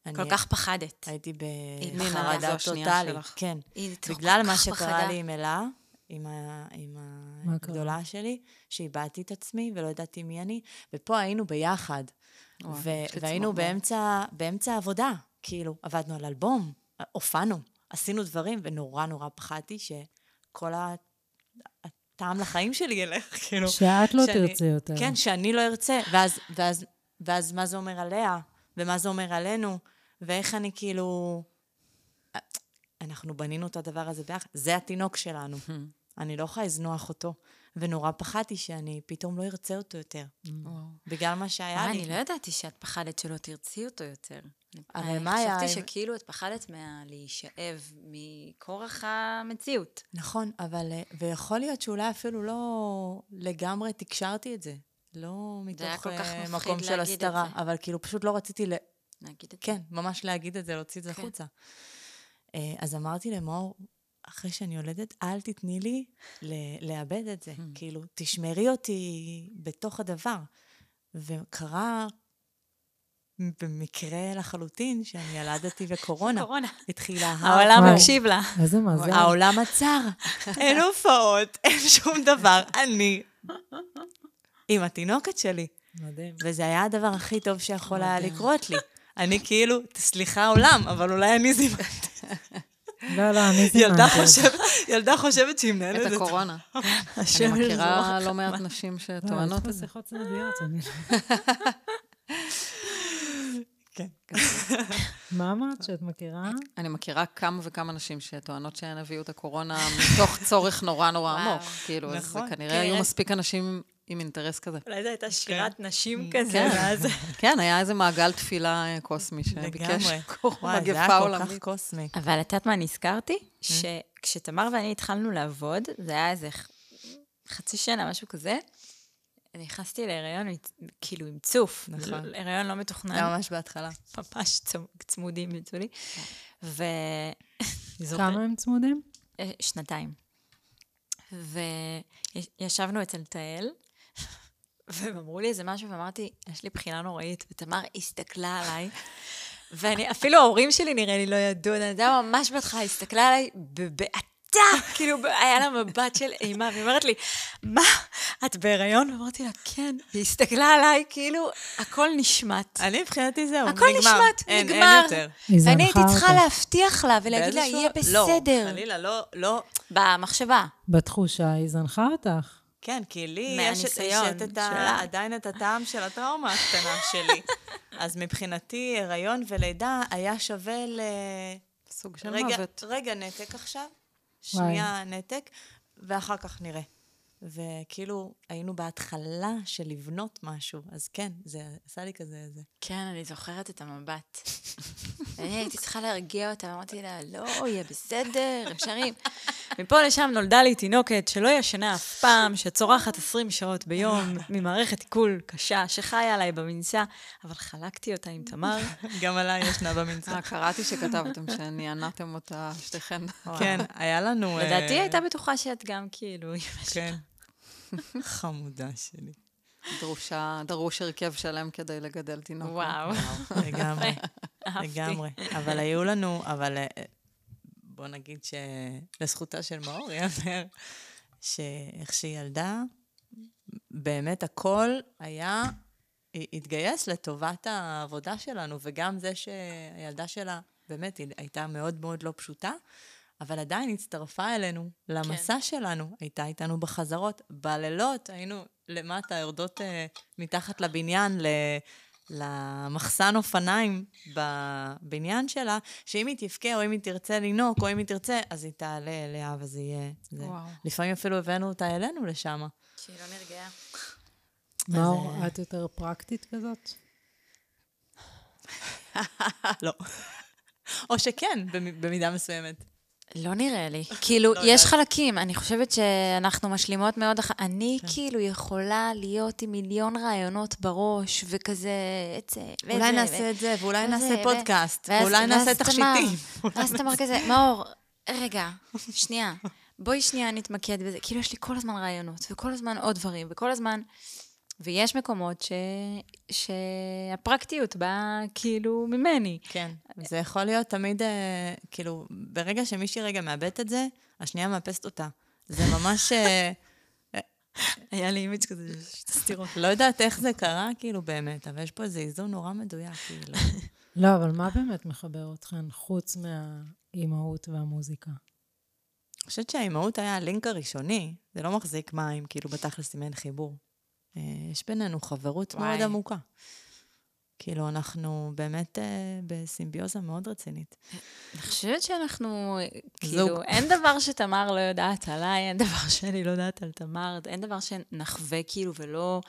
אני כל כך פחדת. הייתי בחרדה טוטאלית. כן. בגלל מה שקרה פחדה. לי עם אלה, עם, ה, עם? הגדולה שלי, שאיבדתי את עצמי ולא ידעתי מי אני, ופה היינו ביחד. ו- והיינו. באמצע, באמצע עבודה, כאילו, עבדנו על אלבום, הופענו, עשינו דברים, ונורא נורא פחדתי שכל הטעם לחיים שלי ילך, *laughs* כאילו. שאת לא שאני- תרצי יותר. כן, שאני לא ארצה. ואז, ואז, ואז מה זה אומר עליה, ומה זה אומר עלינו, ואיך אני כאילו... אנחנו בנינו את הדבר הזה ביחד, זה התינוק שלנו. *laughs* אני לא יכולה לזנוח אותו, ונורא פחדתי שאני פתאום לא ארצה אותו יותר. בגלל מה שהיה אה, לי. אני לא ידעתי שאת פחדת שלא תרצי אותו יותר. אבל אני מה היה חשבתי שכאילו את פחדת מהלהישאב מכורח המציאות. נכון, אבל... אה, ויכול להיות שאולי אפילו לא לגמרי תקשרתי את זה. לא מתוך אה, מפחיד מקום של להגיד הסתרה. אבל כאילו פשוט לא רציתי ל... נגיד את זה. כן, ממש להגיד את זה, להוציא את זה כן. החוצה. אה, אז אמרתי למאור, אחרי שאני יולדת, אל תתני לי ל- לאבד את זה. כאילו, תשמרי אותי בתוך הדבר. וקרה במקרה לחלוטין שאני ילדתי וקורונה. קורונה. התחילה העולם. מקשיב לה. איזה מזל. העולם עצר. אין *laughs* הופעות, אין שום דבר. אני עם התינוקת שלי. מדהים. וזה היה הדבר הכי טוב שיכול היה לקרות לי. אני כאילו, סליחה עולם, אבל אולי אני זימנתי. לא, לא, אני זימנתי. ילדה. חושבת, שהיא מנהלת את. הקורונה. אני מכירה. לא מעט נשים לא, שטוענות את זה. שיחות צדדיות. אני- *laughs* *laughs* כן. מה אמרת שאת מכירה? אני מכירה כמה וכמה נשים שטוענות שהן הביאו את הקורונה *laughs* מתוך צורך נורא נורא. עמוק. כאילו, אז נכון. כנראה היו כנראה- מספיק אנשים עם אינטרס כזה. אולי זו הייתה שירת נשים כן. כזה, ואז... *laughs* כן, היה איזה מעגל תפילה אה, קוסמי שביקש. קורונה, וואי, זה היה מגפה כל כך עולמית. קוסמי. אבל את יודעת מה נזכרתי? שכשתמר ואני התחלנו לעבוד, זה היה איזה חצי שנה, משהו כזה, נכנסתי להיריון כאילו עם צוף. נכון. לא- הריון לא מתוכנן. זה היה ממש בהתחלה. ממש צמ- צמודים יצאו לי. ו... *laughs* כמה הם צמודים? אה, שנתיים. וישבנו אצל תהל, *laughs* והם אמרו לי איזה משהו, ואמרתי, יש לי בחינה נוראית, ותמר הסתכלה עליי, ואני, אפילו ההורים שלי נראה לי לא ידעו, אני יודעת, ממש בהתחלה הסתכלה עליי בבעתה, כאילו, היה לה מבט של אימה, והיא אומרת לי, מה, את בהיריון? ואמרתי לה, כן. והיא הסתכלה עליי, כאילו, הכל נשמט. אני מבחינתי זהו, הכל נגמר. נשמט, אין, נגמר. אין יותר. ואני הייתי צריכה. להבטיח לה ולהגיד לה, יהיה לא, בסדר. חלילה, לא, לא. במחשבה. בתחושה היא זנחה אותך. כן, כי לי יש, את, את ה, שלה. עדיין את הטעם של הטראומה הקטנה שלי. *laughs* אז מבחינתי, הריון ולידה היה שווה ל... סוג של רגע, מוות. רגע נתק עכשיו, שנייה נתק, ואחר כך נראה. וכאילו, היינו בהתחלה של לבנות משהו, אז כן, זה עשה לי כזה, זה. כן, אני זוכרת את המבט. *laughs* אני הייתי צריכה להרגיע אותה, אמרתי לה, לא, יהיה בסדר, הם שרים. מפה לשם נולדה לי תינוקת שלא ישנה אף פעם, שצורחת 20 שעות ביום, *laughs* ממערכת עיכול קשה, שחיה עליי במנסה, אבל חלקתי אותה עם תמר. *laughs* גם עליי ישנה במנסה. אה, קראתי שכתבתם שנענעתם אותה שתיכן. כן, היה לנו... אה, לדעתי היא הייתה בטוחה שאת גם כאילו... כן. חמודה שלי. דרושה, דרוש הרכב שלם כדי לגדל תינוק. וואו. לגמרי. *laughs* לגמרי. אבל היו לנו, אבל אה, בוא נגיד שלזכותה של מאור ייאמר, שאיך שהיא ילדה, באמת הכל היה, היא התגייס לטובת העבודה שלנו, וגם זה שהילדה שלה, באמת, היא הייתה מאוד מאוד לא פשוטה, אבל עדיין הצטרפה אלינו, למסע כן. שלנו, הייתה איתנו בחזרות. בלילות היינו למטה, יורדות אה, מתחת לבניין, ל... למחסן אופניים בבניין שלה, שאם היא תבכה, או אם היא תרצה לנהוג, או אם היא תרצה, אז היא תעלה אליה, וזה יהיה... זה. וואו. לפעמים אפילו הבאנו אותה אלינו לשם. שהיא לא נרגעה. מאור, את יותר פרקטית כזאת? *laughs* לא. או שכן, במ- במידה מסוימת. לא נראה לי. *laughs* כאילו, לא יש יודעת. חלקים, אני חושבת שאנחנו משלימות מאוד. אח- אני כאילו יכולה להיות עם מיליון רעיונות בראש, וכזה, את זה, ואת אולי זה, נעשה ו- את זה, ואולי וזה, נעשה ו- פודקאסט, ואז- ואולי נעשה תכשיטים. תמר, ואז תמר כזה, מאור, רגע, שנייה, בואי שנייה נתמקד בזה. כאילו, יש לי כל הזמן רעיונות, וכל הזמן עוד דברים, וכל הזמן... ויש מקומות ש... שהפרקטיות באה כאילו ממני. כן, זה יכול להיות תמיד, אה, כאילו, ברגע שמישהי רגע מאבדת את זה, השנייה מאפסת אותה. זה ממש... אה, *laughs* היה לי אימיג' כזה של שתי סתירות. לא יודעת איך זה קרה, כאילו, באמת, אבל יש פה איזה איזון נורא מדויק, כאילו. *laughs* לא, אבל מה באמת מחבר אתכן חוץ מהאימהות והמוזיקה? אני חושבת שהאימהות היה הלינק הראשוני, זה לא מחזיק מים, כאילו, בתכלס אם אין חיבור. אה, יש בינינו חברות וואי. מאוד עמוקה. כאילו, אנחנו באמת אה, בסימביוזה מאוד רצינית. אני חושבת שאנחנו, זוג. כאילו, אין דבר שתמר לא יודעת עליי, אין דבר שאני לא יודעת על תמר, אין דבר שנחווה כאילו ולא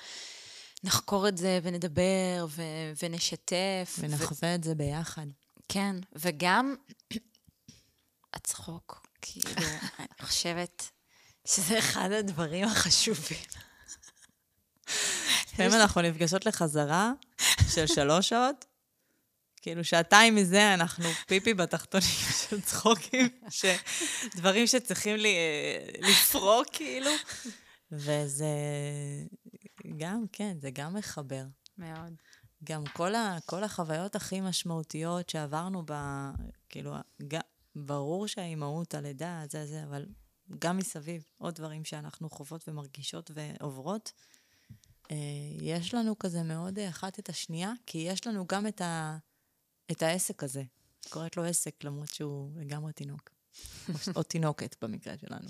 נחקור את זה ונדבר ו- ונשתף. ו- ונחווה את זה ביחד. כן, וגם הצחוק, כאילו, אני חושבת שזה אחד הדברים החשובים. לפעמים אנחנו נפגשות לחזרה של שלוש שעות, כאילו שעתיים מזה אנחנו פיפי בתחתונים *laughs* של צחוקים, דברים שצריכים לי, אה, לפרוק, כאילו. וזה גם, כן, זה גם מחבר. מאוד. גם כל, ה, כל החוויות הכי משמעותיות שעברנו ב... כאילו, ג, ברור שהאימהות, הלידה, זה זה, אבל גם מסביב, עוד דברים שאנחנו חוות ומרגישות ועוברות. אה, יש לנו כזה מאוד אה, אחת את השנייה, כי יש לנו גם את, ה, את העסק הזה. קוראת לו עסק, למרות שהוא לגמרי תינוק. או, *laughs* או תינוקת במקרה שלנו.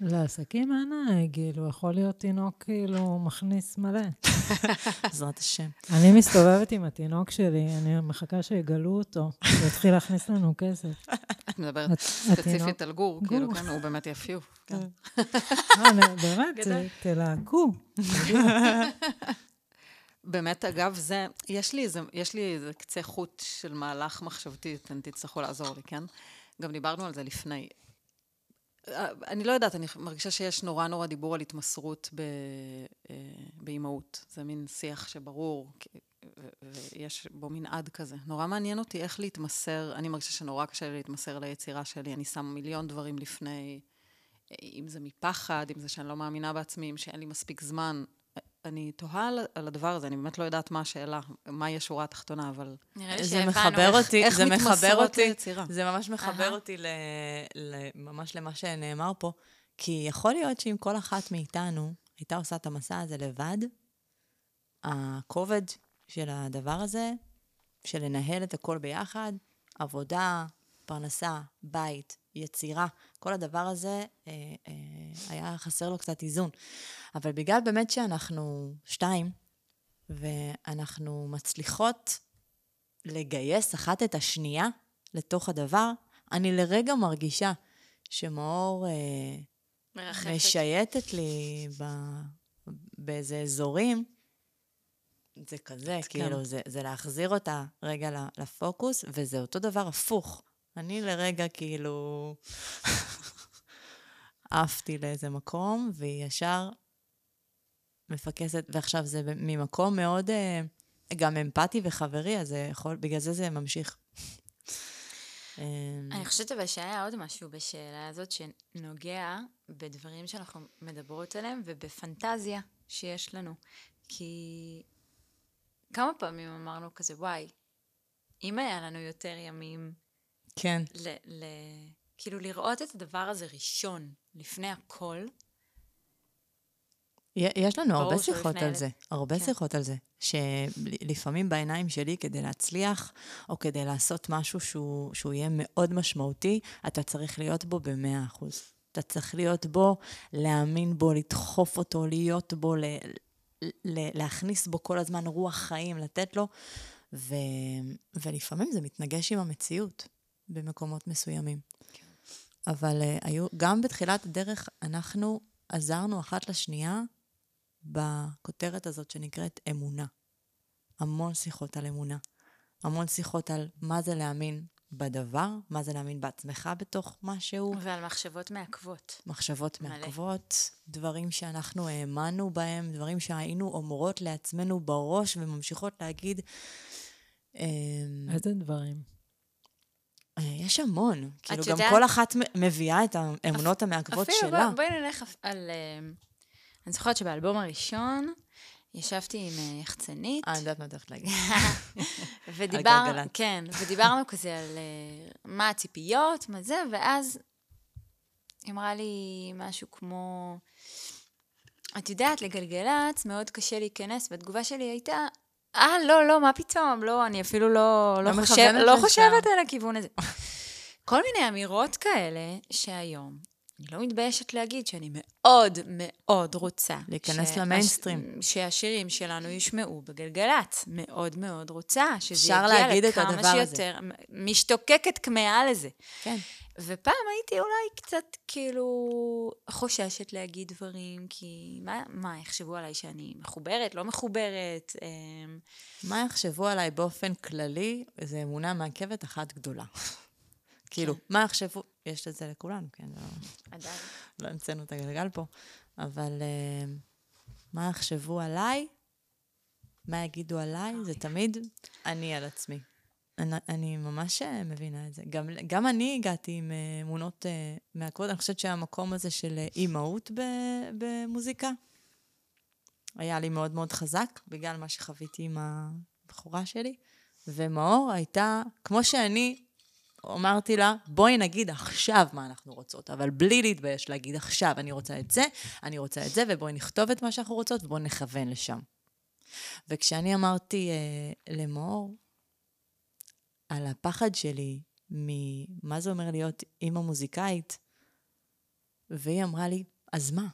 לעסקים אין, אה, כאילו, יכול להיות תינוק כאילו מכניס מלא. *laughs* בעזרת השם. אני מסתובבת עם התינוק שלי, אני מחכה שיגלו אותו, הוא יתחיל להכניס לנו כסף. את מדברת ספציפית על גור. כאילו, כן, הוא באמת יפיוף. כן. אה, אני- באמת. *laughs* תלהקו. *laughs* באמת, אגב, זה, יש לי איזה, יש לי איזה קצה חוט של מהלך מחשבתי, אתם תצטרכו לעזור לי, כן? גם דיברנו על זה לפני. אה, אני לא יודעת, אני מרגישה שיש נורא נורא דיבור על התמסרות אה, באימהות. זה מין שיח שברור, ויש בו מנעד כזה. נורא מעניין אותי איך להתמסר, אני מרגישה שנורא קשה לי להתמסר ליצירה שלי, אני שמה מיליון דברים לפני, אם זה מפחד, אם זה שאני לא מאמינה בעצמי, אם שאין לי מספיק זמן. אני תוהה על, על הדבר הזה, אני באמת לא יודעת מה השאלה, מהי השורה התחתונה, אבל... נראה לי זה שהבנו מחבר איך- אותי, איך זה מחבר מתמסרות אותי, ליצירה? זה ממש מחבר. אותי ל, ל, ממש למה שנאמר פה, כי יכול להיות שאם כל אחת מאיתנו הייתה עושה את המסע הזה לבד, הכובד של הדבר הזה, של לנהל את הכל ביחד, עבודה, פרנסה, בית, יצירה. כל הדבר הזה אה, אה, היה חסר לו קצת איזון. אבל בגלל באמת שאנחנו שתיים, ואנחנו מצליחות לגייס אחת את השנייה לתוך הדבר, אני לרגע מרגישה שמאור אה, מרחפת. משייטת לי ב, באיזה אזורים. זה כזה, כאילו, זה, זה להחזיר אותה רגע לפוקוס, וזה אותו דבר הפוך. אני לרגע כאילו עפתי לאיזה מקום, והיא ישר מפקסת, ועכשיו זה ממקום מאוד אה, גם אמפתי וחברי, אז יכול, בגלל זה זה ממשיך. אה, אני חושבת אבל שהיה עוד משהו בשאלה הזאת שנוגע בדברים שאנחנו מדברות עליהם ובפנטזיה שיש לנו. כי כמה פעמים אמרנו כזה, וואי, אם היה לנו יותר ימים, כן. ל, ל, כאילו לראות את הדבר הזה ראשון, לפני הכל, יש לנו הרבה שיחות על זה, הרבה כן. שיחות על זה, שלפעמים בעיניים שלי, כדי להצליח, או כדי לעשות משהו שהוא, שהוא יהיה מאוד משמעותי, אתה צריך להיות בו במאה אחוז. אתה צריך להיות בו, להאמין בו, לדחוף אותו, להיות בו, ל, ל, להכניס בו כל הזמן רוח חיים, לתת לו, ו, ולפעמים זה מתנגש עם המציאות במקומות מסוימים. אבל uh, היו, גם בתחילת הדרך, אנחנו עזרנו אחת לשנייה בכותרת הזאת שנקראת אמונה. המון שיחות על אמונה. המון שיחות על מה זה להאמין בדבר, מה זה להאמין בעצמך בתוך משהו, ועל מחשבות מעכבות. מחשבות מלא. מעכבות, דברים שאנחנו האמנו בהם, דברים שהיינו אומרות לעצמנו בראש וממשיכות להגיד. אמ, איזה דברים? אה, יש המון. כאילו, גם יודעת- כל אחת מביאה את האמונות המעכבות אפילו, שלה. בוא, בואי נלך על... אה, אני זוכרת שבאלבום הראשון ישבתי עם אה, יחצנית, אה, אני יודעת מה את הולכת להגיד. *laughs* ודיבר. כן, ודיברנו כזה על מה הציפיות, מה זה, ואז היא אמרה לי משהו כמו, את יודעת, לגלגלצ מאוד קשה להיכנס, והתגובה שלי הייתה, אה, לא, לא, מה פתאום, לא, אני אפילו לא, לא, לא חושב, לא לשם." חושבת על הכיוון הזה. כל מיני אמירות כאלה שהיום, אני לא מתביישת להגיד שאני מאוד מאוד רוצה. להיכנס ש- למיינסטרים. שהשירים שלנו יושמעו בגלגלצ. מאוד מאוד רוצה שזה אפשר יגיע להגיד את לכמה הדבר הזה. שיותר. משתוקקת כמהה לזה. כן. ופעם הייתי אולי קצת כאילו חוששת להגיד דברים, כי מה, מה יחשבו עליי שאני מחוברת, לא מחוברת? אמ, מה יחשבו עליי באופן כללי, זו אמונה מעכבת אחת גדולה. כאילו, מה יחשבו, יש את זה לכולנו, כן, לא, עדיין. לא המצאנו את הגלגל פה, אבל אה, מה יחשבו עליי, מה יגידו עליי, זה תמיד אני על עצמי. אני, אני ממש אה, מבינה את זה. גם, גם אני הגעתי עם אמונות אה, מעכבות, אני חושבת שהמקום הזה של אימהות במוזיקה, היה לי מאוד מאוד חזק, בגלל מה שחוויתי עם הבחורה שלי. ומאור הייתה, כמו שאני אמרתי לה, בואי נגיד עכשיו מה אנחנו רוצות, אבל בלי להתבייש להגיד עכשיו, אני רוצה את זה, אני רוצה את זה, ובואי נכתוב את מה שאנחנו רוצות, ובואי נכוון לשם. וכשאני אמרתי אה, למאור על הפחד שלי ממה זה אומר להיות אימא מוזיקאית, והיא אמרה לי, אז מה?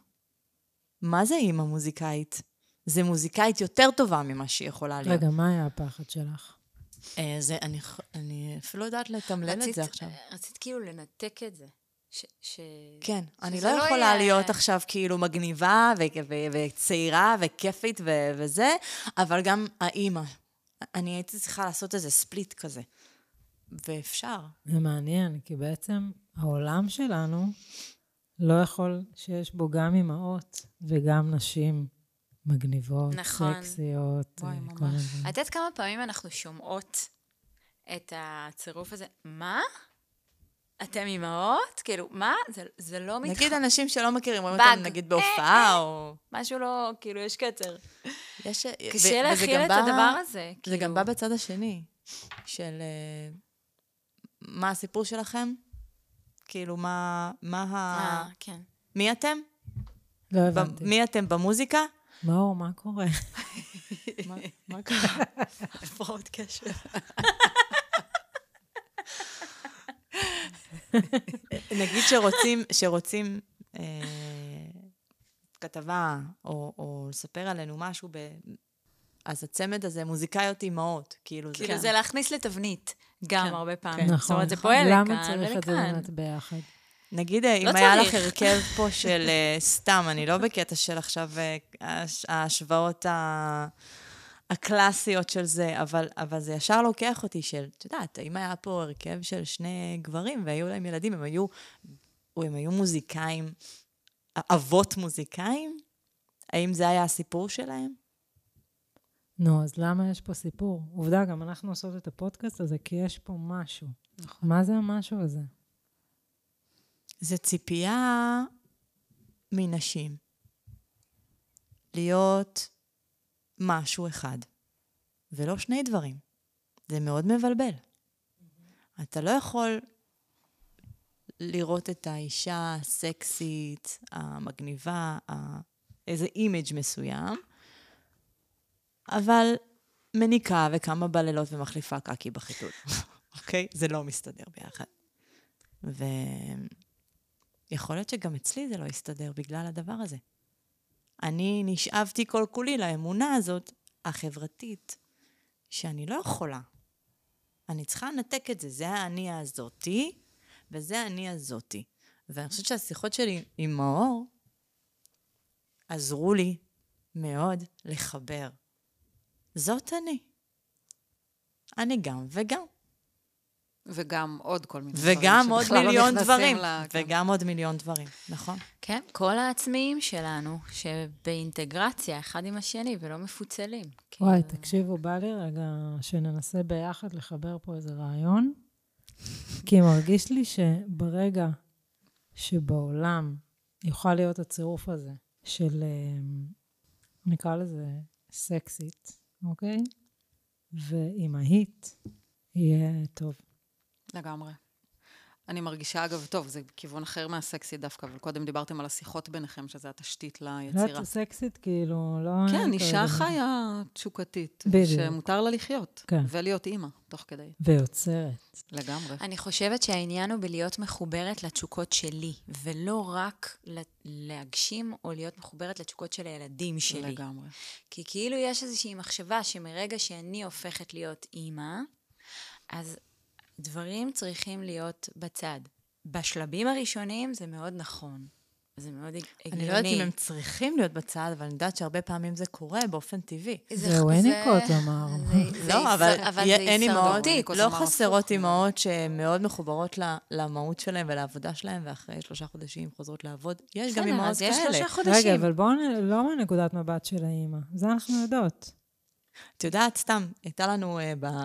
מה זה אימא מוזיקאית? זה מוזיקאית יותר טובה ממה שהיא יכולה להיות. רגע, מה היה הפחד שלך? אה, זה, אני, אני אפילו לא יודעת לתמלל את זה עכשיו. רצית כאילו לנתק את זה. ש, ש... כן, אני לא לא יכולה יהיה- להיות עכשיו כאילו מגניבה ו- ו- וצעירה וכיפית ו- וזה, אבל גם האימא. אני הייתי צריכה לעשות איזה ספליט כזה. ואפשר. זה מעניין, כי בעצם העולם שלנו לא יכול שיש בו גם אימהות וגם נשים מגניבות, נכון. סקסיות, וואי, אה, ממש. את יודעת כמה פעמים אנחנו שומעות את הצירוף הזה? מה? אתם אימהות? כאילו, מה? זה, זה לא מתח... נגיד אנשים שלא מכירים, רואים. אותם נגיד בהופעה, או... משהו לא, כאילו, יש קצר. יש... קשה להכיל את בא- הדבר הזה. זה כאילו. גם בא בצד השני, של אה, מה הסיפור שלכם? כאילו, מה, מה ה... אה, כן. מי אתם? לא ב- הבנתי. מי אתם במוזיקה? מאור, מה קורה? *laughs* מה- קרה? הפרעות קשב. נגיד שרוצים, שרוצים אה, כתבה, או, או לספר עלינו משהו, ב... אז הצמד הזה, מוזיקאיות אימהות, כאילו, זה... כאילו, זה להכניס לתבנית, גם כן. הרבה פעמים. נכון. זאת אומרת, זה פועל למה לכאן צריך את זה ולכאן. באמת ביחד? נגיד, אה, אם לא היה לך צריך. הרכב פה *laughs* של אה, סתם, אני לא בקטע של עכשיו אה, הש- ההשוואות ה- הקלאסיות של זה, אבל, אבל זה ישר לוקח אותי של, את יודעת, אם היה פה הרכב של שני גברים והיו להם ילדים, הם היו, או הם היו מוזיקאים, אבות מוזיקאים? האם זה היה הסיפור שלהם? נו, אז למה יש פה סיפור? עובדה, גם אנחנו עושות את הפודקאסט הזה, כי יש פה משהו. נכון. מה זה המשהו הזה? זה ציפייה מנשים להיות משהו אחד, ולא שני דברים. זה מאוד מבלבל. אתה לא יכול לראות את האישה הסקסית, המגניבה, איזה image מסוים, אבל מניקה וקמה בלילות ומחליפה קקי בחיתול, *laughs* אוקיי? זה לא מסתדר ביחד. ויכול להיות שגם אצלי זה לא יסתדר בגלל הדבר הזה. אני נשאבתי כל כולי לאמונה הזאת, החברתית, שאני לא יכולה. אני צריכה לנתק את זה. זה האני הזאתי, וזה האני הזאתי. ואני חושבת שהשיחות שלי עם מאור עזרו לי מאוד לחבר. זאת אני. אני גם וגם. וגם עוד כל מיני דברים. וגם עוד שבכלל לא מיליון נכנסים דברים. ל- כן. וגם עוד מיליון דברים, נכון? כן, כל העצמיים שלנו, שבאינטגרציה אחד עם השני ולא מפוצלים. וואי, כאילו, תקשיבו, בא לי רגע שננסה ביחד לחבר פה איזה רעיון, כי מרגיש לי שברגע שבעולם יוכל להיות הצירוף הזה של, אה, נקרא לזה סקסית, אוקיי? ואימהית, יהיה טוב. לגמרי. אני מרגישה, אגב, טוב, זה כיוון אחר מהסקסי דווקא, אבל קודם דיברתם על השיחות ביניכם, שזה התשתית לא ליצירה. יודעת, סקסית, כאילו, לא... כן, אישה. חיה תשוקתית. בדיוק. שמותר לה לחיות. כן. ולהיות אימא, תוך כדי. ויוצרת. לגמרי. אני חושבת שהעניין הוא בלהיות מחוברת לתשוקות שלי, ולא רק ל- להגשים או להיות מחוברת לתשוקות של הילדים שלי. לגמרי. כי כאילו יש איזושהי מחשבה שמרגע שאני הופכת להיות אימא, אז דברים צריכים להיות בצד. בשלבים הראשונים זה מאוד נכון. זה מאוד הג- הגיוני. אני לא יודעת אם הם צריכים להיות בצד, אבל אני יודעת שהרבה פעמים זה קורה באופן טבעי. זהו, אין ניקות, אמר. לא, אבל אין אימהות, לא חסרות. אימהות שהן מאוד מחוברות ל- למהות שלהן ולעבודה שלהן, ואחרי שלושה חודשים חוזרות לעבוד. יש גם אימהות כאלה. שלושה חודשים. רגע, אבל בואו. לא מנקודת מבט של האימא. זה אנחנו יודעות. את יודעת, סתם, הייתה לנו, uh,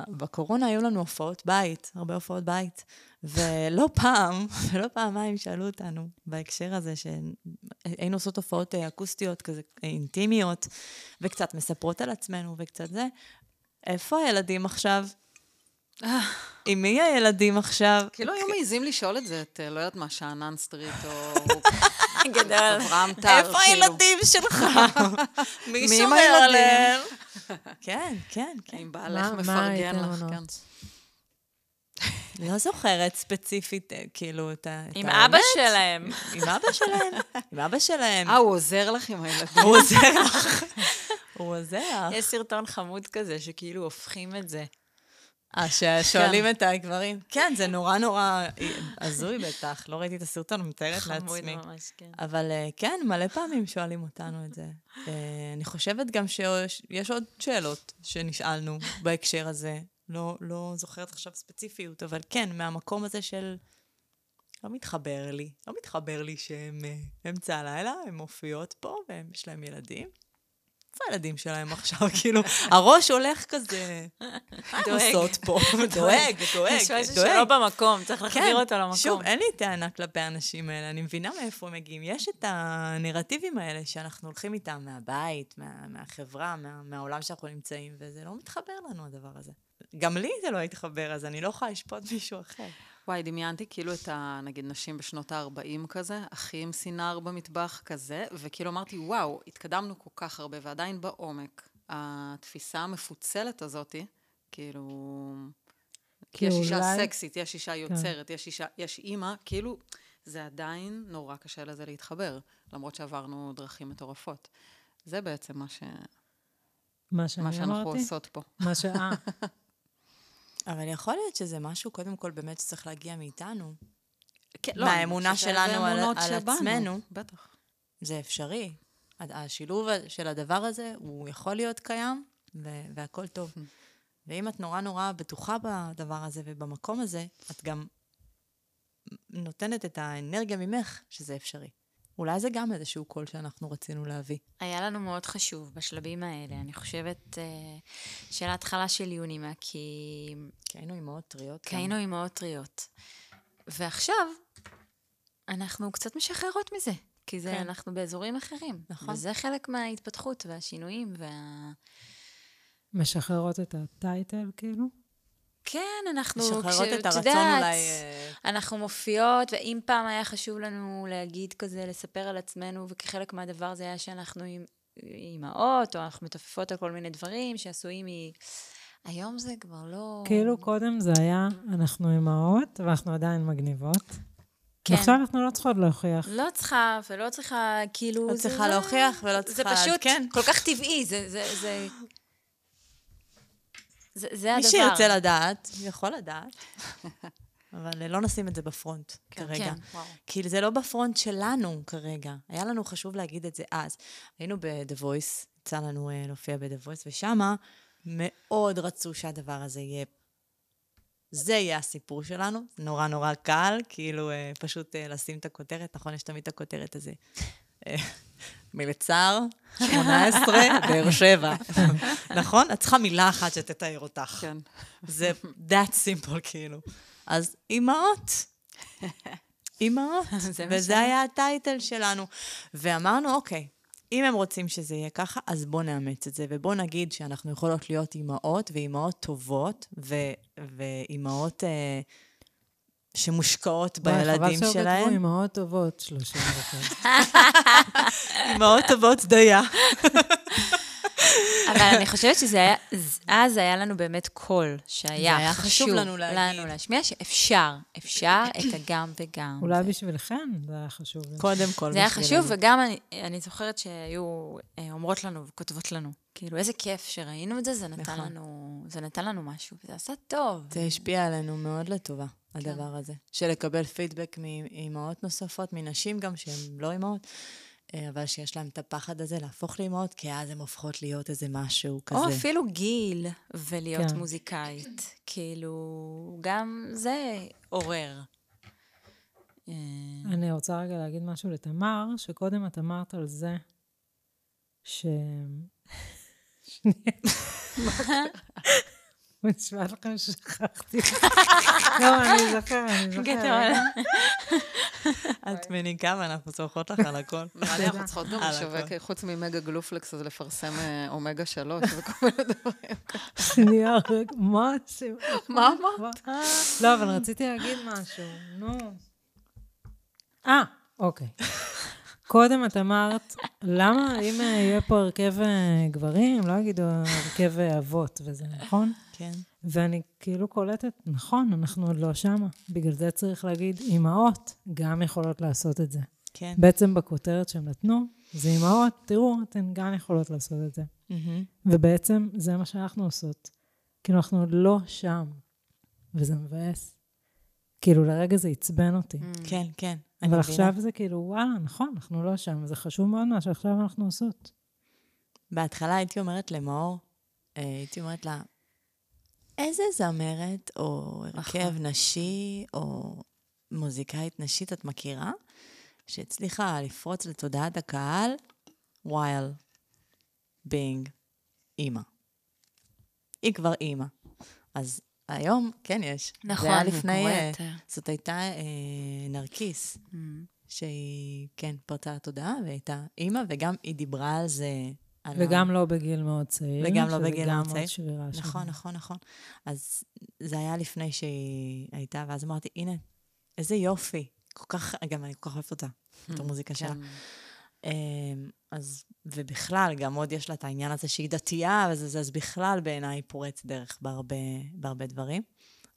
בקורונה היו לנו הופעות בית, הרבה הופעות בית, ולא *laughs* פעם, ולא פעמיים שאלו אותנו בהקשר הזה, שהיינו עושות הופעות אה, אקוסטיות כזה, אה, אינטימיות, וקצת מספרות על עצמנו וקצת זה, איפה הילדים עכשיו? עם מי הילדים עכשיו? כאילו היו מעיזים לשאול את זה, את, אה, לא יודעת מה, שאנן סטריט או *laughs* גדול. אברהם טל, איפה כאילו. הילדים שלך? *laughs* מי שומר הילדים? עליהם? *laughs* כן, כן, כן. אם בעלך מפרגן הייתם לך, עונות? כן. לא זוכרת ספציפית, אה, כאילו, את ה... את עם האמת. אבא שלהם. עם אבא שלהם, עם אבא שלהם. אה, הוא עוזר לך עם הילדים. הוא עוזר לך. הוא עוזר. יש סרטון חמוד כזה, שכאילו הופכים את זה. אה, ששואלים *laughs* את הגברים. כן, זה נורא נורא הזוי בטח, לא ראיתי את הסרטון, מתארת חמוד לעצמי. ממש, כן. אבל אה, כן, מלא פעמים שואלים אותנו את זה. אה, אני חושבת גם שיש עוד שאלות שנשאלנו בהקשר הזה. לא, לא זוכרת עכשיו ספציפיות, אבל כן, מהמקום הזה של... לא מתחבר לי, לא מתחבר לי שהם אה, אמצע הלילה, הן מופיעות פה ויש להם ילדים. איפה הילדים שלהם עכשיו? *laughs* כאילו, הראש הולך כזה, *laughs* מה הם. עושות פה? *laughs* דואג, דואג, יש משהו. שלא במקום, צריך להחזיר אותו למקום. שוב, אין לי טענה כלפי האנשים האלה, אני מבינה מאיפה הם מגיעים. יש את הנרטיבים האלה שאנחנו הולכים איתם מהבית, מה, מהחברה, מה, מהעולם שאנחנו נמצאים, וזה לא מתחבר לנו, הדבר הזה. גם לי זה לא התחבר, אז אני לא יכולה לשפוט מישהו אחר. וואי, דמיינתי כאילו את ה... נגיד נשים בשנות ה-40 כזה, אחי עם סינר במטבח כזה, וכאילו אמרתי, וואו, התקדמנו כל כך הרבה, ועדיין בעומק, התפיסה המפוצלת הזאתי, כאילו... כי יש אישה אולי- סקסית, יש אישה יוצרת, יש אישה, יש אימא, כאילו, זה עדיין נורא קשה לזה להתחבר, למרות שעברנו דרכים מטורפות. זה בעצם מה, ש... מה מה שאני שאנחנו אמרתי? עושות פה. מה ש... אה, *laughs* אבל יכול להיות שזה משהו, קודם כל, באמת שצריך להגיע מאיתנו. כן, מהאמונה אני חושבת שלנו על- על עצמנו. בטח. זה אפשרי. השילוב של הדבר הזה, הוא יכול להיות קיים, ו- והכל טוב. *laughs* ואם את נורא נורא בטוחה בדבר הזה ובמקום הזה, את גם נותנת את האנרגיה ממך שזה אפשרי. אולי זה גם איזשהו קול שאנחנו רצינו להביא. היה לנו מאוד חשוב בשלבים האלה. אני חושבת אה, של ההתחלה של יונימה, כי כי היינו אימהות טריות. כי היינו אימהות טריות. ועכשיו, אנחנו קצת משחררות מזה, כי זה, כן. אנחנו באזורים אחרים. נכון. וזה חלק מההתפתחות והשינויים וה... משחררות את הטייטל, כאילו? כן, אנחנו... משחררות כש- את הרצון יודעת, אולי... אה, אנחנו מופיעות, ואם פעם היה חשוב לנו להגיד כזה, לספר על עצמנו, וכחלק מהדבר זה היה שאנחנו אימהות, או אנחנו מתופפות על כל מיני דברים שעשויים מ... היום זה כבר לא... כאילו קודם זה היה, אנחנו אימהות, ואנחנו עדיין מגניבות. כן. ועכשיו אנחנו לא צריכות להוכיח. לא צריכה, ולא צריכה, כאילו... לא זה- צריכה זה- להוכיח ולא זה צריכה פשוט לעדכן. כל כך טבעי, זה... זה, זה... זה, זה מי הדבר. שירצה לדעת, יכול לדעת. *laughs* אבל לא נשים את זה בפרונט כרגע. כן, וואו. כי זה לא בפרונט שלנו כרגע. היה לנו חשוב להגיד את זה אז. היינו ב-The Voice, יצא לנו uh, להופיע ב-The Voice, ושמה מאוד רצו שהדבר הזה יהיה... זה יהיה הסיפור שלנו, נורא נורא קל, כאילו uh, פשוט uh, לשים את הכותרת, נכון, יש תמיד את הכותרת הזה. מלצר, 18, *laughs* באר שבע. נכון? את צריכה מילה אחת שתתאר אותך. כן. זה that simple, כאילו. אז אימהות. *laughs* אימהות. זה מה וזה היה הטייטל שלנו. ואמרנו, אוקיי, אם הם רוצים שזה יהיה ככה, אז בואו נאמץ את זה, ובואו נגיד שאנחנו יכולות להיות אימהות, ואימהות טובות, ואימהות אה, שמושקעות בילדים וואי, חבל שלהם. כתבו אימהות טובות, 30 דקות. *laughs* אימהות טובות דייה. *laughs* אבל אני חושבת שזה היה, אז היה לנו באמת קול, שהיה זה היה חשוב לנו להגיד. לנו להשמיע שאפשר, אפשר את הגם וגם. אולי בשבילכם זה היה חשוב. קודם כל. זה היה. חשוב, וגם אני, אני זוכרת שהיו אה, אומרות לנו וכותבות לנו, כאילו, איזה כיף שראינו את זה, זה נתן, נכון. לנו, זה נתן לנו משהו, וזה עשה טוב. זה השפיע עלינו מאוד לטובה, הדבר הזה. של לקבל פידבק מאימהות נוספות, מנשים גם שהן לא אימהות, אה, אבל שיש להן את הפחד הזה להפוך לאימהות, כי אז הן הופכות להיות איזה משהו כזה. או אפילו גיל ולהיות כן. מוזיקאית. כאילו, גם זה עורר. אה, אני רוצה רגע להגיד משהו לתמר, שקודם את אמרת על זה ש... *laughs* *laughs* נשמע לכם ששכחתי. לא, אני זוכר, אני זוכר. גדול. את מניקה ואנחנו צורכות לך על הכל. נראה לי אנחנו צריכות גם לשווק. חוץ ממגה גלופלקס, אז לפרסם אה, אומגה 3 וכל מיני דברים. שנייה, רגע, מה עושים? מה אמרת? לא, אבל רציתי להגיד משהו, נו. אה, אוקיי. קודם את אמרת, למה אם אה, יהיה פה הרכב אה, גברים, לא יגידו הרכב אבות וזה, נכון? כן. ואני כאילו קולטת, נכון, אנחנו עוד לא שמה. בגלל זה צריך להגיד, אימהות גם יכולות לעשות את זה. כן. בעצם בכותרת שהם נתנו, זה אימהות, תראו, אתן גם יכולות לעשות את זה. מהמם. ובעצם זה מה שאנחנו עושות. כאילו, אנחנו עוד לא שם, וזה מבאס. כאילו, לרגע זה עצבן אותי. כן, כן. אני אבל מבינה. עכשיו זה כאילו, וואלה, נכון, אנחנו לא שם, וזה חשוב מאוד מה שעכשיו אנחנו עושות. בהתחלה הייתי אומרת למאור, אה, הייתי אומרת לה, איזה זמרת או הרכב נשי או מוזיקאית נשית את מכירה, שהצליחה לפרוץ לתודעת הקהל while being אימא. היא כבר אימא. אז היום, כן יש. נכון, זה היה זה לפני... אה. זאת הייתה אה, נרקיס, Mm. שהיא, כן, פרצה לתודעה, והייתה אימא, וגם היא דיברה על זה. וגם לא בגיל מאוד צעיר. וגם לא שזה בגיל מאוד גם צעיר. עוד שבירה שם. נכון, נכון, נכון. אז זה היה לפני שהיא הייתה, ואז אמרתי, הנה, איזה יופי. כל כך, גם אני כל כך אוהבת אותה, את המוזיקה שלה. כן. אמ, אז, ובכלל, גם עוד יש לה את העניין הזה שהיא דתייה, אז, אז, אז בכלל בעיניי היא פורץ דרך בהרבה, בהרבה דברים.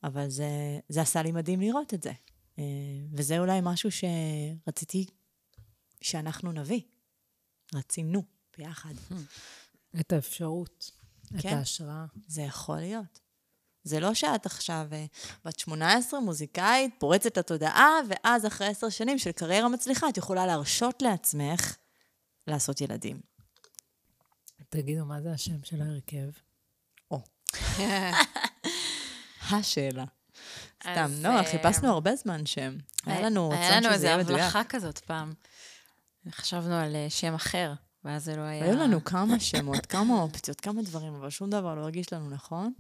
אבל זה, זה עשה לי מדהים לראות את זה. אה, וזה אולי משהו שרציתי שאנחנו נביא. רצינו ביחד. *laughs* את האפשרות, את כן. ההשראה. זה יכול להיות. זה לא שאת עכשיו אה, בת 18, מוזיקאית, פורצת לתודעה, ואז אחרי עשר שנים של קריירה מצליחה, את יכולה להרשות לעצמך לעשות ילדים. תגידו, מה זה השם של ההרכב? *laughs* השאלה. סתם, נועה, אה, חיפשנו הרבה זמן שם. היה לנו היה רצון לנו שזה איזו יהיה מדויק. הבלחה כזאת פעם. חשבנו על אה, שם אחר, ואז זה לא היה... היו לנו כמה שמות, כמה אופציות, כמה דברים, אבל שום דבר לא הרגיש לנו נכון.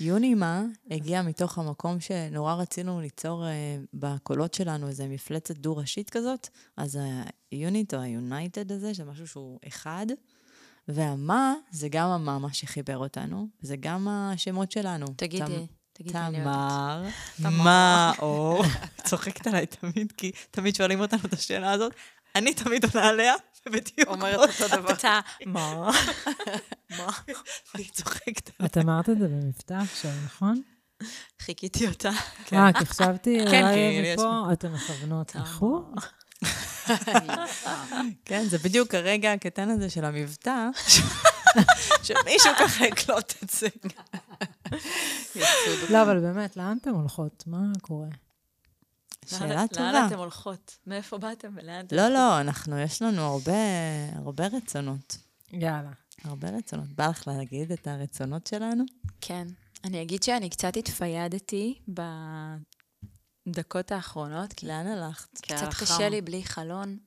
יונימה הגיע מתוך המקום שנורא רצינו ליצור אה, בקולות שלנו איזו מפלצת דו-ראשית כזאת, אז ה unit או ה united הזה, זה משהו שהוא אחד, והמה זה גם המה, מה שחיבר אותנו, זה גם השמות שלנו. תגידי, תמ- תגידי, אני יודעת. תמר, תמר. מאור. צוחקת עליי תמיד, כי תמיד שואלים אותנו את השאלה הזאת. אני תמיד עונה עליה, ובדיוק אומרת אותו דבר. אתה, מה? מה? והיא צוחקת. את אמרת את זה במבטא עכשיו, נכון? חיכיתי אותה. אה, כי חשבתי, כן, אולי מפה אתן מכוונות לחור? כן, זה בדיוק הרגע הקטן הזה של המבטא, *laughs* שמישהו ככה יקלוט את זה. לא, אבל באמת, לאן אתן הולכות? מה קורה? שאלה לאן טובה. אתם הולכות? מאיפה באתם ולאן אתם לא, לא, אנחנו, יש לנו הרבה, הרבה רצונות. יאללה. הרבה רצונות. בא לך להגיד את הרצונות שלנו? כן. אני אגיד שאני קצת התפיידתי בדקות האחרונות, כי לאן הלכת? קצת קשה. לי בלי חלון.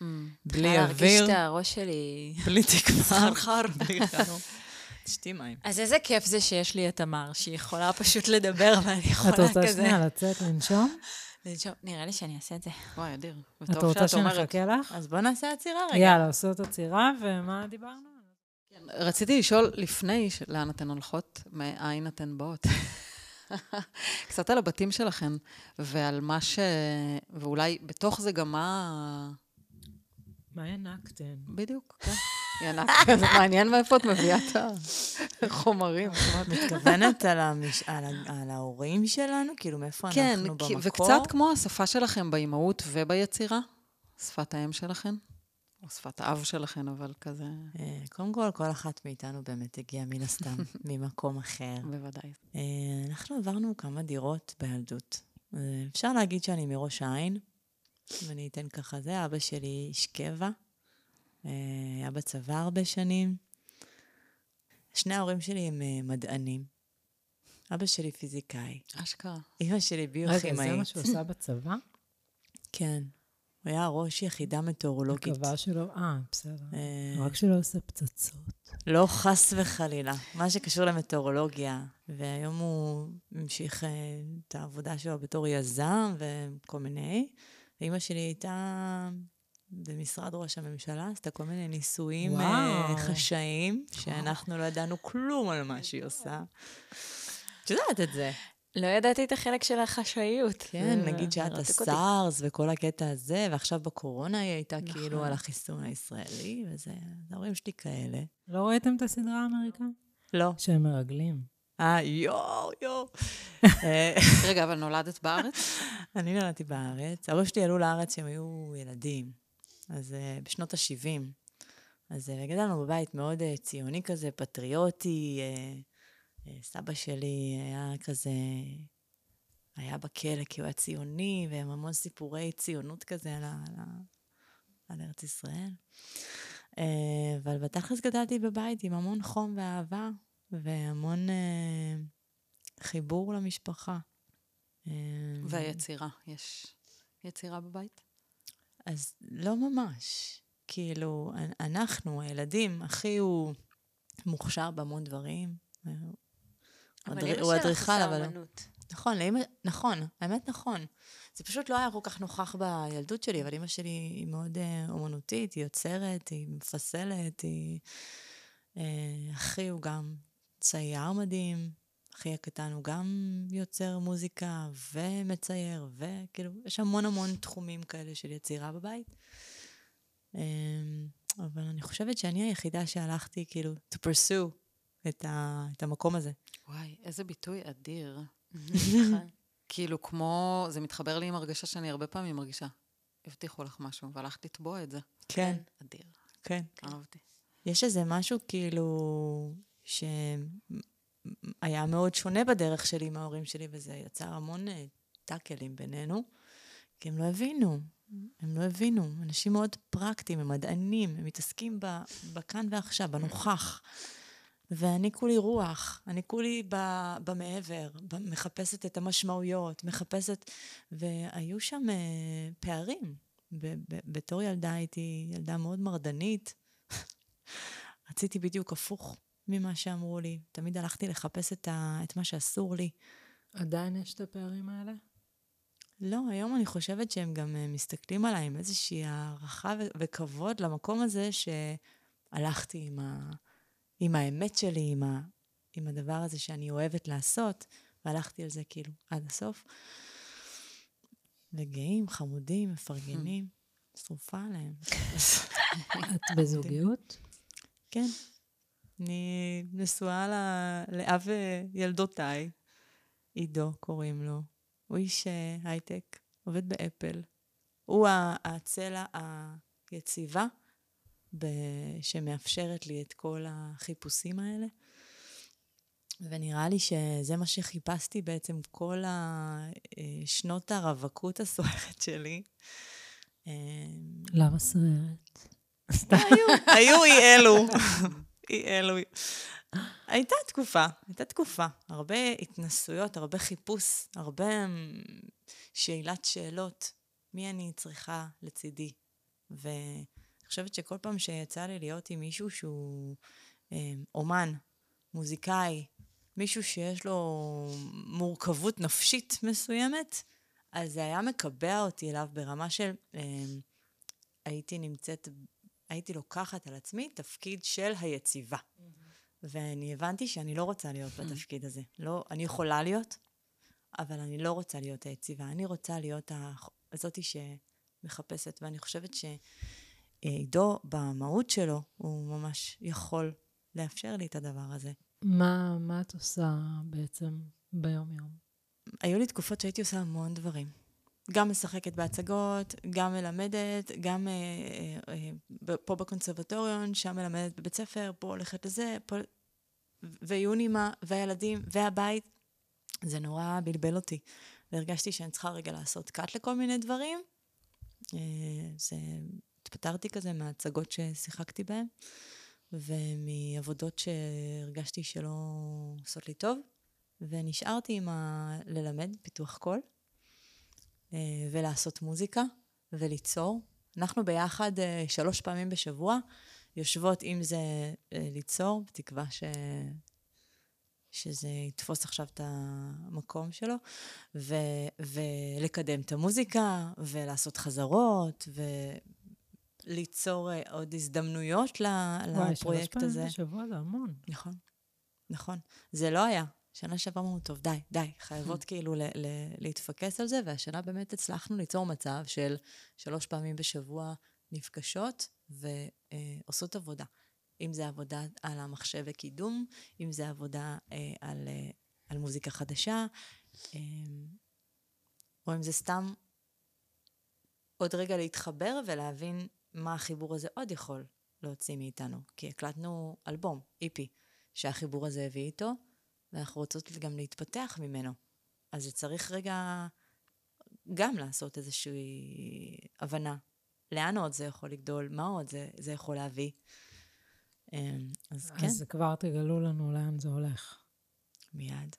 בלי בכלל להרגיש אוויר, את הראש שלי... בלי תקווה. חרחר. בלי חלום. תשתי מים. אז איזה כיף זה שיש לי את תמר, שהיא יכולה פשוט לדבר ואני את יכולה רוצה כזה... שנייה לצאת לנשום? לנשום. נראה לי שאני אעשה את זה. וואי, אדיר. את רוצה אומרת. שנחכה לך? אז בוא נעשה עצירה רגע. יאללה, עושות עצירה, ומה דיברנו? רציתי לשאול לפני לאן אתן הולכות, מאין אתן באות. *laughs* קצת על הבתים שלכן, ועל מה ש... ואולי בתוך זה גם מה... מה הענקתן? בדיוק, כן. ינק, זה מעניין מאיפה את מביאה את החומרים. את מתכוונת על, ההורים שלנו? כאילו, מאיפה כן, אנחנו כי- במקור? וקצת כמו השפה שלכם באימהות וביצירה, שפת האם שלכן, או שפת האב שלכן, אבל כזה, אה, קודם כל, כל אחת מאיתנו באמת הגיעה מן הסתם *laughs* ממקום אחר. בוודאי. אה, אנחנו עברנו כמה דירות בילדות. אה, אפשר להגיד שאני מראש העין, אם אני אתן ככה זה. אבא שלי איש קבע, היה בצבא הרבה שנים. שני ההורים שלי הם אה, מדענים. אבא שלי פיזיקאי, אשכרה. אימא שלי רגע, ביוכימאית. זה מה שהוא עשה בצבא? כן. הוא היה ראש יחידה מטאורולוגית. מקווה שלא... אה, בסדר. אה, רק שלא עושה פצצות. לא חס וחלילה, מה שקשור למטאורולוגיה. והיום הוא המשיך אה, את העבודה שלו בתור יזם וכל מיני. ואימא שלי הייתה במשרד ראש הממשלה, עשתה כל מיני ניסויים אה, וואו. חשאיים, שאנחנו לא ידענו כלום על מה שהיא עושה. את יודעת את זה. לא ידעתי את החלק של החשאיות. כן, נגיד שאת. הסארס וכל הקטע הזה, ועכשיו בקורונה היא הייתה נכון. כאילו על החיסון הישראלי, וזה, ההורים שלי כאלה. לא ראיתם את הסדרה האמריקאית? לא. שהם מרגלים. אה, יואו, יואו. *laughs* אה, רגע, אבל נולדת בארץ? אני נולדתי בארץ. ההורים שלי עלו לארץ כשהם היו ילדים, אז uh, בשנות ה-70. אז uh, גדלנו בבית מאוד uh, ציוני כזה, פטריוטי. Uh, uh, סבא שלי היה כזה, היה בכלא כי הוא היה ציוני, והם המון סיפורי ציונות כזה על, על, על ארץ ישראל. Uh, אבל בתכלס גדלתי בבית עם המון חום ואהבה, והמון uh, חיבור למשפחה. והיצירה, יש יצירה בבית? אז לא ממש. כאילו, אנ- אנחנו, הילדים, אחי הוא מוכשר בהמון דברים. הוא אבל אדריכל, אבל... אמנות. נכון, לאמא, נכון, האמת נכון. זה פשוט לא היה כל כך נוכח בילדות שלי, אבל אימא שלי היא מאוד אה, אומנותית, היא יוצרת, היא מפסלת, היא... אה, אחי הוא גם צייר מדהים, אחי הקטן הוא גם יוצר מוזיקה ומצייר, וכאילו, יש המון המון תחומים כאלה של יצירה בבית. אה, אבל אני חושבת שאני היחידה שהלכתי כאילו to pursue את, ה, את המקום הזה. וואי, איזה ביטוי אדיר. נכון. *laughs* כאילו, כמו, זה מתחבר לי עם הרגשה שאני הרבה פעמים מרגישה. הבטיחו לך משהו, והלכת לתבוע את זה. כן, אדיר. כן. אהבתי. יש איזה משהו כאילו שהיה מאוד שונה בדרך שלי עם ההורים שלי, וזה יצר המון אה, טאקלים בינינו, כי הם לא הבינו. הם לא הבינו. אנשים מאוד פרקטיים, הם מדענים, הם מתעסקים בכאן ועכשיו, בנוכח. ואני כולי רוח, אני כולי במעבר, מחפשת את המשמעויות, מחפשת... והיו שם אה, פערים. בתור ילדה הייתי ילדה מאוד מרדנית. *laughs* רציתי בדיוק הפוך ממה שאמרו לי. תמיד הלכתי לחפש את, ה- את מה שאסור לי. עדיין יש את הפערים האלה? לא, היום אני חושבת שהם גם אה, מסתכלים עליי עם איזושהי הערכה ו- וכבוד למקום הזה שהלכתי עם, ה- עם האמת שלי, עם, ה- עם הדבר הזה שאני אוהבת לעשות, והלכתי על זה כאילו עד הסוף. וגאים, חמודים, מפרגנים, *laughs* שרופה עליהם. את בזוגיות? כן. אני נשואה ל- לאב אה, ילדותיי, עידו קוראים לו. הוא איש אה, הייטק, עובד באפל. הוא הצלע היציבה ב- שמאפשרת לי את כל החיפושים האלה. ונראה לי שזה מה שחיפשתי בעצם כל השנות הרווקות הסוערת שלי. אה, למה סוערת? היו, היו אי אלו. אי אלו. הייתה תקופה, הייתה תקופה. הרבה התנסויות, הרבה חיפוש, הרבה אמ, שאלת שאלות. מי אני צריכה לצידי? ואני חושבת שכל פעם שיצא לי להיות עם מישהו שהוא אמ, אומן, מוזיקאי, מישהו שיש לו מורכבות נפשית מסוימת, אז זה היה מקבע אותי אליו ברמה של... אמ, הייתי נמצאת הייתי לוקחת על עצמי תפקיד של היציבה. ואני הבנתי שאני לא רוצה להיות בתפקיד הזה. לא, אני יכולה להיות, אבל אני לא רוצה להיות היציבה. אני רוצה להיות ה- הזאתי שמחפשת, ואני חושבת שעידו, במהות שלו, הוא ממש יכול לאפשר לי את הדבר הזה. מה, מה את עושה בעצם ביום-יום? היו לי תקופות שהייתי עושה המון דברים. גם משחקת בהצגות, גם מלמדת, גם אה, אה, אה, פה בקונסרבטוריון, שם מלמדת בבית ספר, פה הולכת לזה, פה... ויונימה, והילדים, והבית. זה נורא בלבל אותי. והרגשתי שאני צריכה רגע לעשות קאט לכל מיני דברים. אה, זה... התפטרתי כזה מההצגות ששיחקתי בהן, ומעבודות שהרגשתי שלא עושות לי טוב. ונשארתי עם ה... ללמד פיתוח קול, אה, ולעשות מוזיקה, וליצור. אנחנו ביחד אה, שלוש פעמים בשבוע יושבות, אם זה אה, ליצור, בתקווה ש... שזה יתפוס עכשיו את המקום שלו, ו... ולקדם את המוזיקה, ולעשות חזרות, וליצור אה, עוד הזדמנויות ל... וואי, שלוש לפרויקט הזה. פעמים בשבוע זה המון. נכון, נכון. זה לא היה. שנה שעברה אמרנו, טוב, די, די, חייבות *laughs* כאילו ל- ל- להתפקס על זה, והשנה באמת הצלחנו ליצור מצב של שלוש פעמים בשבוע נפגשות ועושות עבודה. אם זה עבודה על המחשב וקידום, אם זה עבודה אה, על, אה, על מוזיקה חדשה, אה, או אם זה סתם עוד רגע להתחבר ולהבין מה החיבור הזה עוד יכול להוציא מאיתנו. כי הקלטנו אלבום, איפי, שהחיבור הזה הביא איתו, ואנחנו רוצות גם להתפתח ממנו. אז זה צריך רגע גם לעשות איזושהי הבנה. לאן עוד זה יכול לגדול? מה עוד זה, זה יכול להביא? אמ, אז כן, אז כבר תגלו לנו לאן זה הולך. מיד.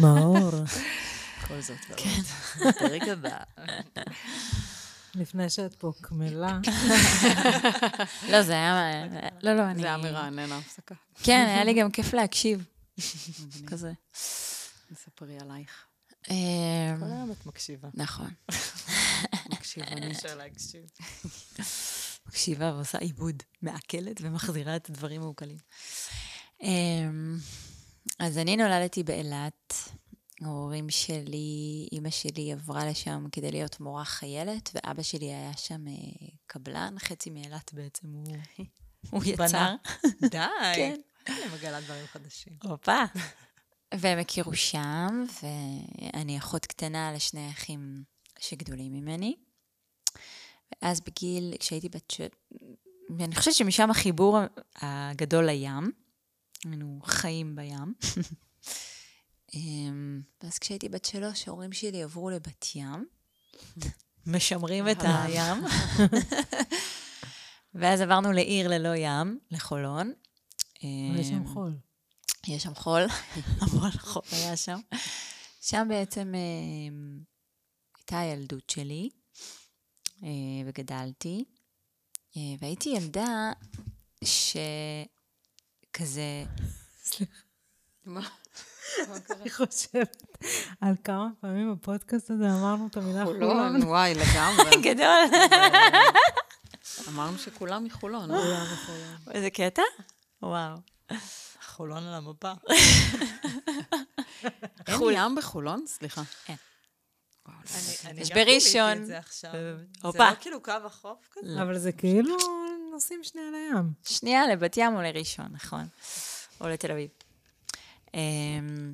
מאור. *laughs* כל זאת ועוד. בפרק הבא. לפני שאת פה קמלה, *laughs* לא, זה היה... לא, לא, אני... זה היה מרענן ההפסקה. כן, היה לי גם כיף להקשיב. כזה. ספרי עלייך. כל אמ, היום את מקשיבה. נכון. *laughs* מקשיבני. אפשר *laughs* להקשיב. מקשיבה ועושה עיבוד, מעכלת ומחזירה את הדברים מעוקלים. אמ, אז אני נולדתי באילת. ההורים שלי, אימא שלי עברה לשם כדי להיות מורה חיילת, ואבא שלי היה שם אה, קבלן, חצי מאילת בעצם הוא, *laughs* הוא יצר. די. כן. אני מגלה דברים חדשים. הופה. והם הכירו שם, ואני אחות קטנה לשני אחים שגדולים ממני. ואז בגיל, כשהייתי בת ש... ואני חושבת שמשם החיבור הגדול לים. היינו חיים בים. אמ, ואז כשהייתי בת שלוש, ההורים שלי עברו לבת ים. משמרים את הים. *laughs* ואז עברנו לעיר ללא ים, לחולון. יש שם חול. יש שם חול, *laughs* המון חול היה שם. שם בעצם אה, הייתה הילדות שלי, אה, וגדלתי, אה, והייתי ילדה שכזה... סליחה. מה? *laughs* אני חושבת על כמה פעמים בפודקאסט הזה אמרנו את המילה חולון. חולון, *laughs* וואי, לגמרי. גדול. אמרנו שכולם מחולון. כולם מחולון. איזה קטע? וואו. חולון על המפה. אין ים בחולון? סליחה. אין. וואו, יש בראשון. זה. זה לא כאילו קו החוף כזה? אבל זה כאילו נוסעים שנייה לים. שנייה לבת ים או לראשון, נכון. או לתל אביב. אמ,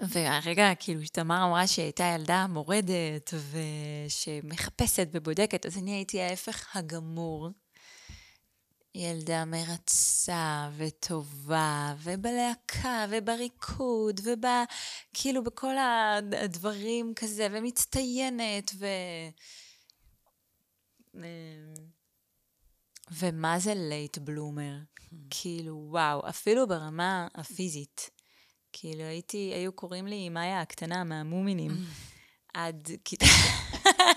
והרגע, כאילו, שתמר אמרה שהיא הייתה ילדה מורדת ושמחפשת ובודקת, אז אני הייתי ההפך הגמור. ילדה מרצה וטובה, ובלהקה, ובריקוד, וכאילו בכל הדברים כזה, ומצטיינת, ו... אמ, ומה זה late bloomer? כאילו, וואו, אפילו ברמה הפיזית. כאילו, הייתי, היו קוראים לי מאיה הקטנה מהמומינים. עד כיתה...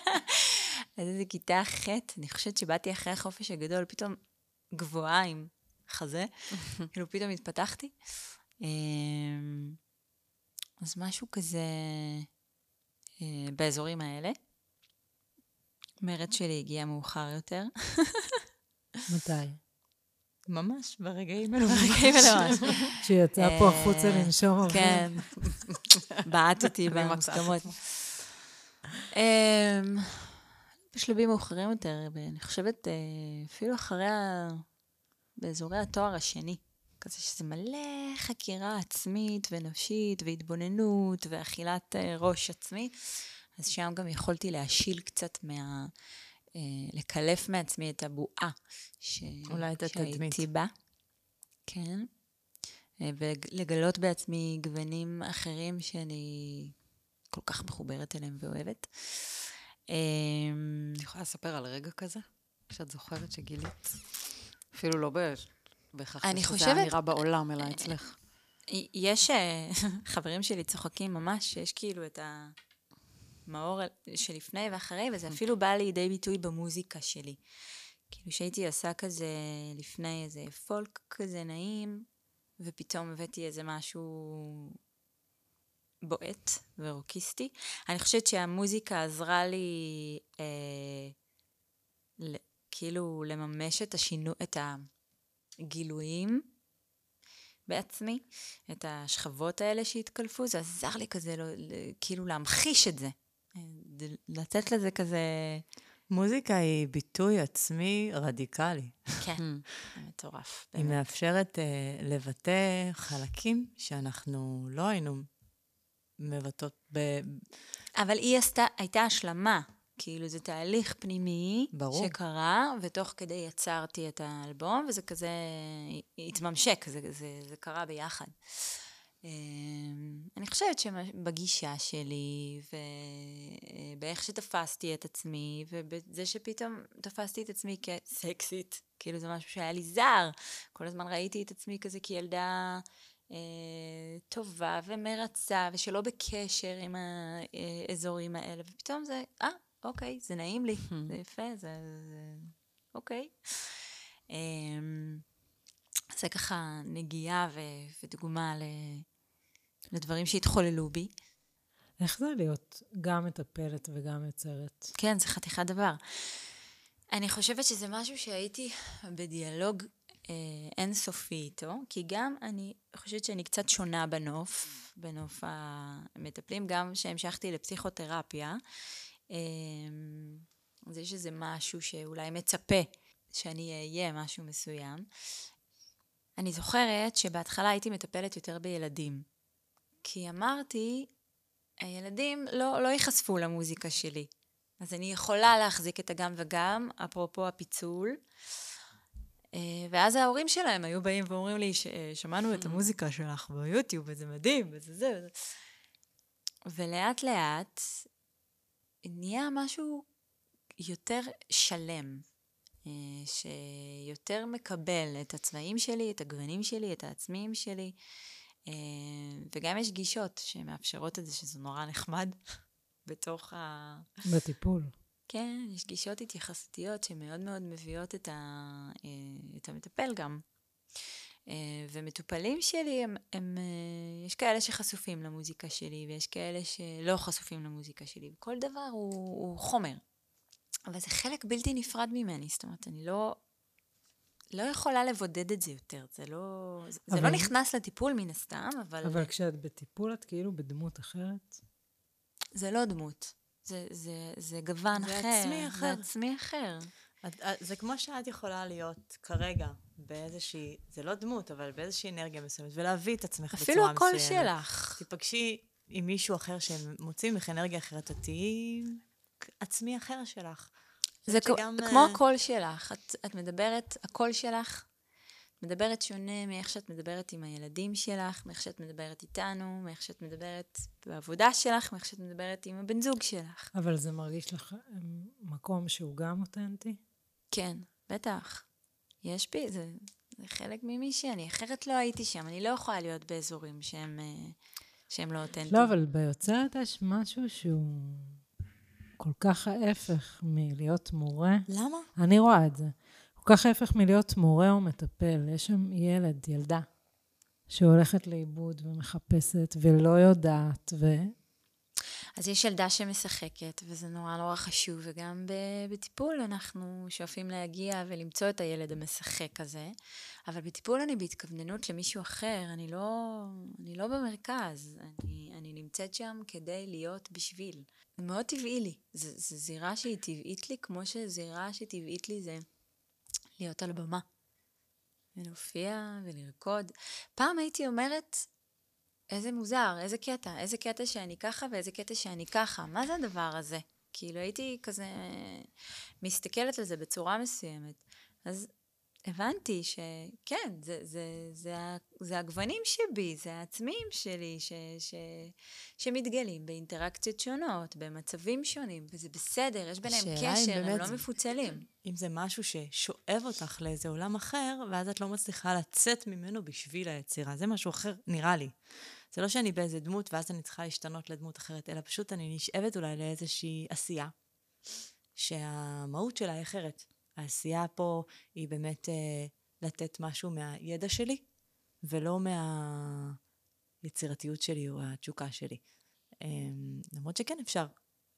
*laughs* עד איזה כיתה ח', אני חושבת שבאתי אחרי החופש הגדול, פתאום גבוהה עם חזה, *laughs* כאילו פתאום התפתחתי. אמ, אז משהו כזה אה, באזורים האלה. מרד שלי הגיע מאוחר יותר. מתי? ממש, ברגעים *laughs* אלו. ברגעים האלה ממש. *laughs* כשהיא יצאה פה אה, החוצה לנשום אוויר. כן, בעט אותי במוסכמות. בשלבים מאוחרים יותר, אני חושבת אה, אפילו אחרי, ה... באזורי התואר השני. כזה שזה מלא חקירה עצמית ונפשית והתבוננות ואכילת אה, ראש עצמי. אז שם גם יכולתי להשיל קצת מה... אה, לקלף מעצמי את הבועה ש... אולי את התדמית. שהייתי בה. כן. ולגלות בעצמי גוונים אחרים שאני כל כך מחוברת אליהם ואוהבת. אמ, את יכולה לספר על רגע כזה? שאת זוכרת שגילית? אפילו לא בהכרח אני שזה היה נראה בעולם, אלא אצלך. יש, אה, *laughs* חברים שלי צוחקים ממש, שיש כאילו את המאור שלפני ואחרי, וזה אפילו בא לידי ביטוי במוזיקה שלי. כאילו שהייתי עושה כזה לפני איזה פולק כזה נעים, ופתאום הבאתי איזה משהו בועט ורוקיסטי. אני חושבת שהמוזיקה עזרה לי אה, ל, כאילו לממש את השינו... את הגילויים בעצמי, את השכבות האלה שהתקלפו, זה עזר לי כזה לא, ל- כאילו להמחיש את זה. אה, לתת לזה כזה... מוזיקה היא ביטוי עצמי רדיקלי. כן, *laughs* מטורף. היא. מאפשרת uh, לבטא חלקים שאנחנו לא היינו מבטאות ב... אבל היא עשתה, הייתה השלמה. כאילו, זה תהליך פנימי ברור. שקרה, ותוך כדי יצרתי את האלבום, וזה כזה התממשק, זה, זה, זה קרה ביחד. אמ, אני חושבת שבגישה שלי, ובאיך שתפסתי את עצמי, ובזה שפתאום תפסתי את עצמי כסקסית, כאילו זה משהו שהיה לי זר. כל הזמן ראיתי את עצמי כזה כילדה אה, טובה ומרצה, ושלא בקשר עם האזורים האלה, ופתאום זה, אה, אוקיי, זה נעים לי, זה יפה, זה... זה אוקיי. אמ, זה ככה נגיעה ו- ודוגמה ל- לדברים שהתחוללו בי. איך זה להיות גם מטפלת וגם יוצרת? כן, זה חתיכת דבר. אני חושבת שזה משהו שהייתי בדיאלוג אה, אינסופי איתו, כי גם אני חושבת שאני קצת שונה בנוף, בנוף המטפלים, גם שהמשכתי לפסיכותרפיה. אה, אז יש איזה משהו שאולי מצפה שאני אהיה משהו מסוים. אני זוכרת שבהתחלה הייתי מטפלת יותר בילדים. כי אמרתי, הילדים לא, לא ייחשפו למוזיקה שלי. אז אני יכולה להחזיק את הגם וגם, אפרופו הפיצול. אה, ואז ההורים שלהם היו באים ואומרים לי, שמענו את המוזיקה שלך ביוטיוב, וזה מדהים, וזה זה. וזה. ולאט לאט נהיה משהו יותר שלם, אה, שיותר מקבל את הצבעים שלי, את הגוונים שלי, את העצמיים שלי, אה, וגם יש גישות שמאפשרות את זה, שזה נורא נחמד *laughs* בתוך ה... בטיפול. כן, יש גישות התייחסותיות שמאוד מאוד מביאות את, ה, אה, את המטפל גם. אה, ומטופלים שלי, הם, הם, אה, יש כאלה שחשופים למוזיקה שלי, ויש כאלה שלא חשופים למוזיקה שלי, וכל דבר הוא, הוא חומר. אבל זה חלק בלתי נפרד ממני, זאת אומרת, אני לא, לא יכולה לבודד את זה יותר, זה לא, זה, אבל... זה לא נכנס לטיפול מן הסתם, אבל... אבל כשאת בטיפול את כאילו בדמות אחרת? זה לא דמות. זה, זה, זה גוון זה אחר. עצמי אחר. זה עצמי אחר. את, את, זה כמו שאת יכולה להיות כרגע באיזושהי, זה לא דמות, אבל באיזושהי אנרגיה מסוימת, ולהביא את עצמך בצורה מסוימת. אפילו הקול שלך. תיפגשי עם מישהו אחר שמוציא ממך אנרגיה אחרת, את תהיי עצמי אחר שלך. זה שגם, כמו הקול שלך. את, את מדברת, הקול שלך מדברת שונה מאיך שאת מדברת עם הילדים שלך, מאיך שאת מדברת איתנו, מאיך שאת מדברת בעבודה שלך, מאיך שאת מדברת עם הבן זוג שלך. אבל זה מרגיש לך מקום שהוא גם אותנטי? כן, בטח. יש בי, זה, זה חלק ממי שאני, אחרת לא הייתי שם. אני לא יכולה להיות באזורים שהם, אה, שהם לא אותנטיים. לא, אבל ביוצרת יש משהו שהוא כל כך ההפך מלהיות מורה. למה? אני רואה את זה. כל כך ההפך מלהיות מורה או מטפל. יש שם ילד, ילדה, שהולכת לאיבוד ומחפשת ולא יודעת, ו... אז יש ילדה שמשחקת, וזה נורא נורא חשוב, וגם בטיפול אנחנו שואפים להגיע ולמצוא את הילד המשחק הזה, אבל בטיפול אני בהתכווננות למישהו אחר, אני לא, אני לא במרכז, אני, אני נמצאת שם כדי להיות בשביל. זה מאוד טבעי לי, זו זירה שהיא טבעית לי, כמו שזירה שטבעית לי זה להיות על במה. ולהופיע ולרקוד. פעם הייתי אומרת, איזה מוזר, איזה קטע, איזה קטע שאני ככה ואיזה קטע שאני ככה. מה זה הדבר הזה? כאילו הייתי כזה מסתכלת על זה בצורה מסוימת. אז הבנתי שכן, זה, זה, זה, זה הגוונים שבי, זה העצמיים שלי ש, ש, שמתגלים באינטראקציות שונות, במצבים שונים, וזה בסדר, יש ביניהם קשר, הם לא מפוצלים. אם זה משהו ששואב אותך לאיזה עולם אחר, ואז את לא מצליחה לצאת ממנו בשביל היצירה, זה משהו אחר, נראה לי. זה לא שאני באיזה דמות ואז אני צריכה להשתנות לדמות אחרת, אלא פשוט אני נשאבת אולי לאיזושהי עשייה, שהמהות שלה היא אחרת. העשייה פה היא באמת אה, לתת משהו מהידע שלי, ולא מהיצירתיות שלי או התשוקה שלי. אה, למרות שכן אפשר,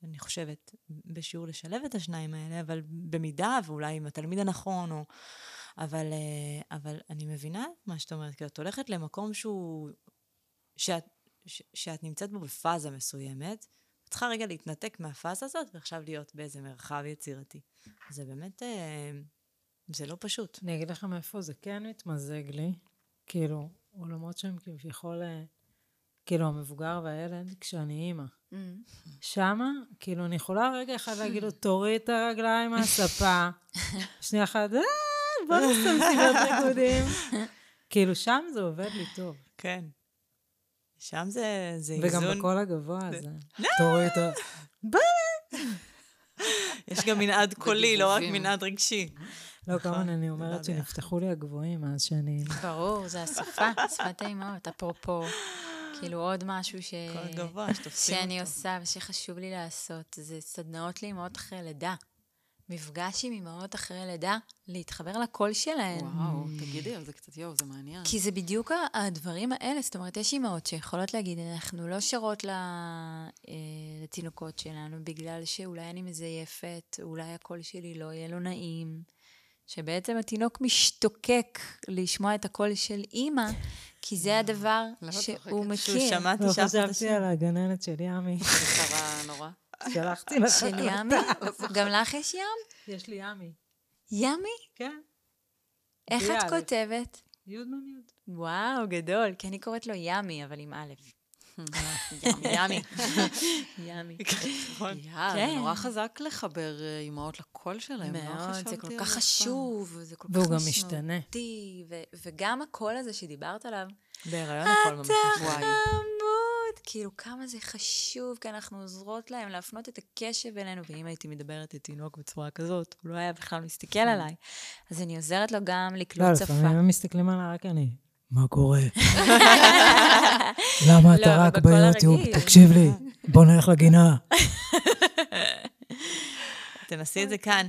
אני חושבת, בשיעור לשלב את השניים האלה, אבל במידה, ואולי עם התלמיד הנכון, או... אבל, אה, אבל אני מבינה מה שאת אומרת, כי את הולכת למקום שהוא... שאת, ש, שאת נמצאת בו בפאזה מסוימת, צריכה רגע להתנתק מהפאזה הזאת, ועכשיו להיות באיזה מרחב יצירתי. זה באמת, אה, זה לא פשוט. אני אגיד לך מאיפה זה כן מתמזג לי. כאילו, עולמות שהם כביכול, אה, כאילו, המבוגר והילד, כשאני אימא. Mm. שמה, כאילו, אני יכולה רגע אחד להגיד לו, תוריד את הרגליים מהספה. *laughs* שנייה אחת, אה, בוא נעשה מסיבת ריקודים. *laughs* כאילו, שם זה עובד לי טוב. כן. שם זה, זה איזון. וגם בקול הגבוה הזה. תוריד את ה... יש גם מנעד *laughs* קולי, לא רק מנעד רגשי. לא, נכון. אני אומרת שנפתחו לי הגבוהים מאז שאני... ברור, זה השפה, *laughs* שפת האימהות. אפרופו, כאילו עוד משהו ש... שתופסים אותו. שאני עושה ושחשוב לי לעשות, זה סדנאות לאימהות אחרי לידה. מפגש עם אימהות אחרי לידה, להתחבר לקול שלהן. וואו, תגידי על זה קצת, יואו, זה מעניין. כי זה בדיוק הדברים האלה, זאת אומרת, יש אימהות שיכולות להגיד, אנחנו לא שרות אה, לתינוקות שלנו, בגלל שאולי אני מזייפת, אולי הקול שלי לא יהיה לו נעים. שבעצם התינוק משתוקק לשמוע את הקול של אימא, כי זה הדבר שהוא מכיר. לא חשבתי על הגננת של ימי. זה קרה נורא. שלחתי לך. של ימי? גם לך יש ים? יש לי ימי. ימי? כן. איך את כותבת? יוד נון יוד. וואו, גדול. כי אני קוראת לו ימי, אבל עם א'. ימי. ימי. *laughs* נכון. כן. זה נורא חזק לחבר אה, אימהות לקול שלהם. לא מאוד, זה כל כך. חשוב, זה כל כך והוא גם משמעותי. משתנה. וגם הקול הזה שדיברת עליו, בהיריון הכל ממש. וואי. חמוד, כאילו כמה זה חשוב, כי אנחנו עוזרות להם להפנות את הקשב אלינו, ואם הייתי מדברת לתינוק בצורה כזאת, הוא לא היה בכלל מסתכל עליי. אז אני עוזרת לו גם לא, לקלוט שפה. לפעמים הם מסתכלים עליי רק אני. מה קורה? *laughs* למה לא, אתה אבל רק ביוטיוב? תקשיב לי, בוא נלך לגינה. *laughs* תנסי את זה כאן.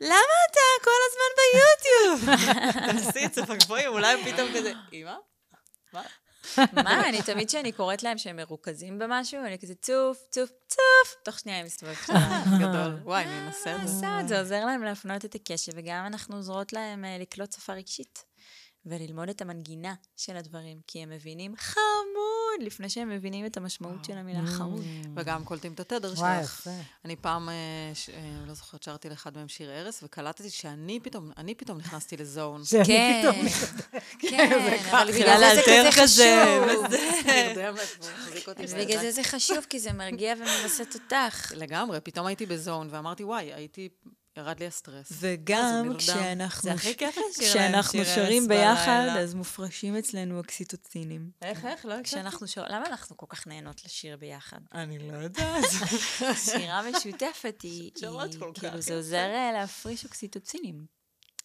למה אתה כל הזמן ביוטיוב? *laughs* תנסי את זה בגבוהים, אולי פתאום כזה, אמא? מה? מה, אני תמיד כשאני קוראת להם שהם מרוכזים במשהו, אני כזה צוף, צוף, צוף, תוך שנייה הם מסתובבים. *laughs* גדול. וואי, אני אנסה את זה. עשה את זה, עוזר להם להפנות את הקשב, וגם אנחנו עוזרות להם אה, לקלוט שפה רגשית. וללמוד את המנגינה של הדברים, כי הם מבינים חמוד, לפני שהם מבינים את המשמעות של המילה חמוד. וגם קולטים את התדר וואי, שלך. יפה. אני פעם, אה, אה, לא זוכרת, שרתי לאחד מהם שיר ערש, וקלטתי שאני פתאום, אני פתאום נכנסתי לזון. שאני כן, פתאום... *laughs* כן, אבל בגלל זה זה כזה חשוב. בידיים. בגלל זה זה חשוב, כי זה מרגיע ומווסת אותך. לגמרי, פתאום הייתי בזון, ואמרתי, וואי, הייתי, ירד לי הסטרס. וגם כשאנחנו כשאנחנו שרים ביחד. אז מופרשים אצלנו אוקסיטוצינים. איך, איך? לא הקשבתי? כשאנחנו שרים, למה אנחנו כל כך נהנות לשיר ביחד? אני לא יודעת. *laughs* שירה משותפת היא, *laughs* שרות היא- כל כך כאילו, זה. עוזר אה, להפריש אוקסיטוצינים.